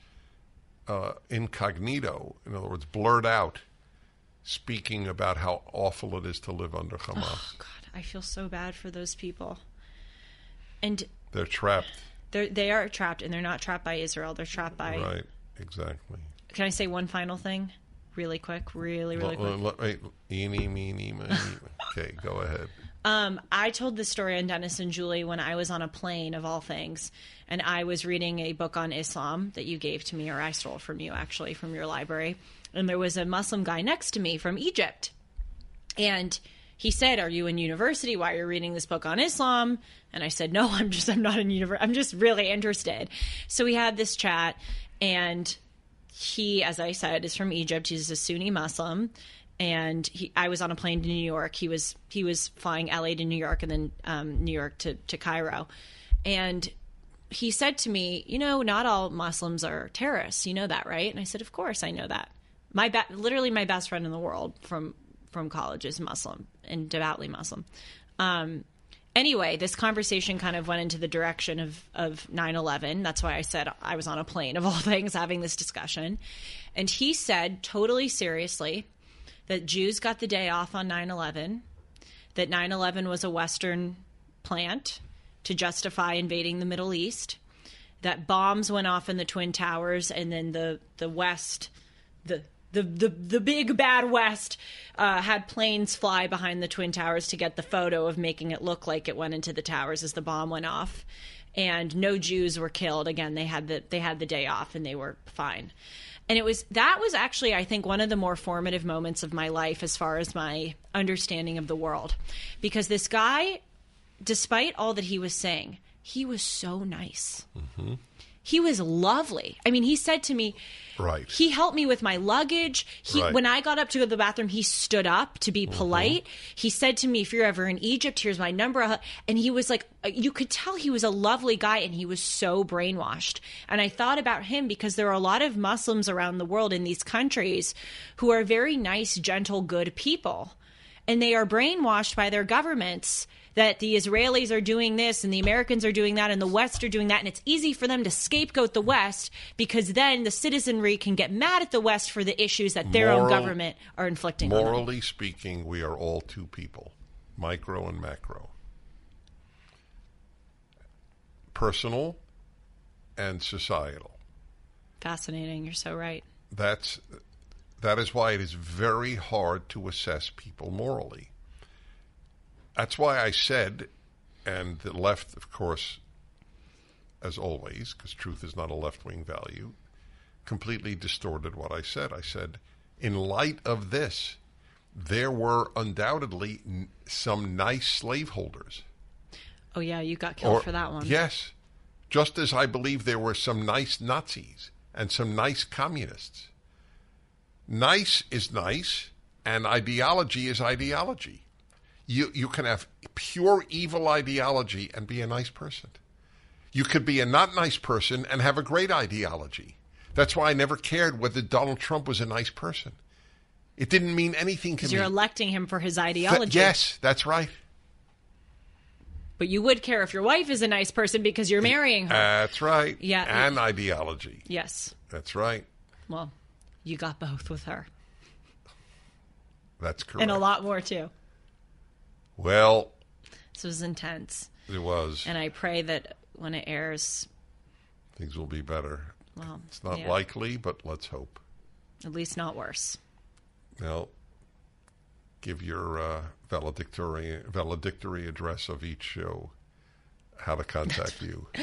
uh, incognito, in other words, blurred out, speaking about how awful it is to live under Hamas. Oh, God, I feel so bad for those people. And they're trapped. They're, they are trapped, and they're not trapped by Israel. They're trapped by. Right, exactly. Can I say one final thing? Really quick, really, really quick. Wait, eeny, meeny, miny. <laughs> okay, go ahead. Um, I told this story on Dennis and Julie when I was on a plane, of all things, and I was reading a book on Islam that you gave to me, or I stole from you, actually, from your library. And there was a Muslim guy next to me from Egypt. And he said, "Are you in university? Why are you reading this book on Islam?" And I said, "No, <laughs> I'm just I'm not in university. I'm just really interested." So we had this chat, and he, as I said, is from Egypt. He's a Sunni Muslim, and he, I was on a plane to New York. He was he was flying LA to New York and then um, New York to to Cairo, and he said to me, "You know, not all Muslims are terrorists. You know that, right?" And I said, "Of course, I know that. My be- literally my best friend in the world from from college is Muslim and devoutly Muslim." Um, anyway, this conversation kind of went into the direction of of 9/11. That's why I said I was on a plane of all <laughs> things having this discussion. And he said totally seriously, that Jews got the day off on 9 11, that 9 11 was a Western plant to justify invading the Middle East, that bombs went off in the Twin Towers, and then the, the West, the the, the, the big bad West uh, had planes fly behind the Twin Towers to get the photo of making it look like it went into the towers as the bomb went off. And no Jews were killed. Again, they had the they had the day off and they were fine and it was that was actually i think one of the more formative moments of my life as far as my understanding of the world because this guy despite all that he was saying he was so nice mm-hmm. He was lovely i mean he said to me Right. He helped me with my luggage. He right. when I got up to go to the bathroom, he stood up to be mm-hmm. polite. Mm-hmm. He said to me, "If you're ever in Egypt, here's my number." And he was like, uh, you could tell he was a lovely guy, and he was so brainwashed. And I thought about him because there are a lot of Muslims around the world in these countries who are very nice, gentle, good people, and they are brainwashed by their governments that the Israelis are doing this and the Americans are doing that and the West are doing that. And it's easy for them to scapegoat the West because then the citizenry can get mad at the West for the issues that their Moral, own government are inflicting Morally speaking, we are all two people, micro and macro. Personal and societal. Fascinating. You're so right. That's that is why it is very hard to assess people morally. That's why I said, and the left, of course, as always, because truth is not a left wing value, completely distorted what I said. I said, in light of this, there were undoubtedly n- some nice slaveholders. Oh, yeah, you got killed or, for that one. Yes. Just as I believe there were some nice Nazis and some nice communists. Nice is nice, and ideology is ideology. You, you can have pure evil ideology and be a nice person. You could be a not nice person and have a great ideology. That's why I never cared whether Donald Trump was a nice person. It didn't mean anything to Because me. you're electing him for his Th- ideology. yes, that's right. But you would care if your wife is a nice person because you're marrying her. That's right. Yeah. And ideology. yes. That's right. Well, you got both with her. That's correct. And a lot more, too. Well, This was intense. it was. And I pray that when it airs, Things will be better. well, It's not yeah, likely, but let's hope. at least not worse. Now, give your uh, valedictory, valedictory address of each show, how to contact you. <laughs>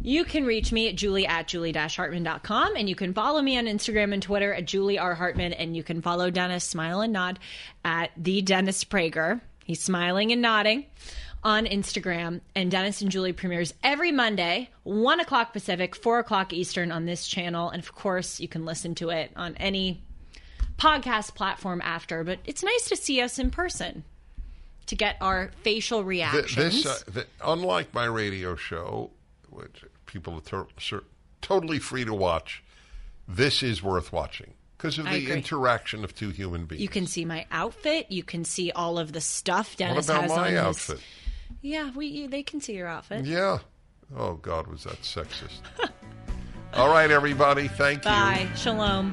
You can reach me at julie at julie-hartman.com and you can follow me on Instagram and Twitter at Julie R. Hartman and you can follow Dennis Smile and Nod at the Dennis Prager. He's smiling and nodding on Instagram. And Dennis and Julie premieres every Monday, 1 o'clock Pacific, 4 o'clock Eastern on this channel. And of course, you can listen to it on any podcast platform after. But it's nice to see us in person to get our facial reactions. this, uh, th- unlike my radio show, which people are totally free to watch, this is worth watching because of the interaction of two human beings. You can see my outfit. You can see all of the stuff what Dennis about has my on his- outfit? Yeah, we you, they can see your outfit. Yeah. Oh God, was that sexist? <laughs> All right, everybody. Thank you. Bye. Shalom.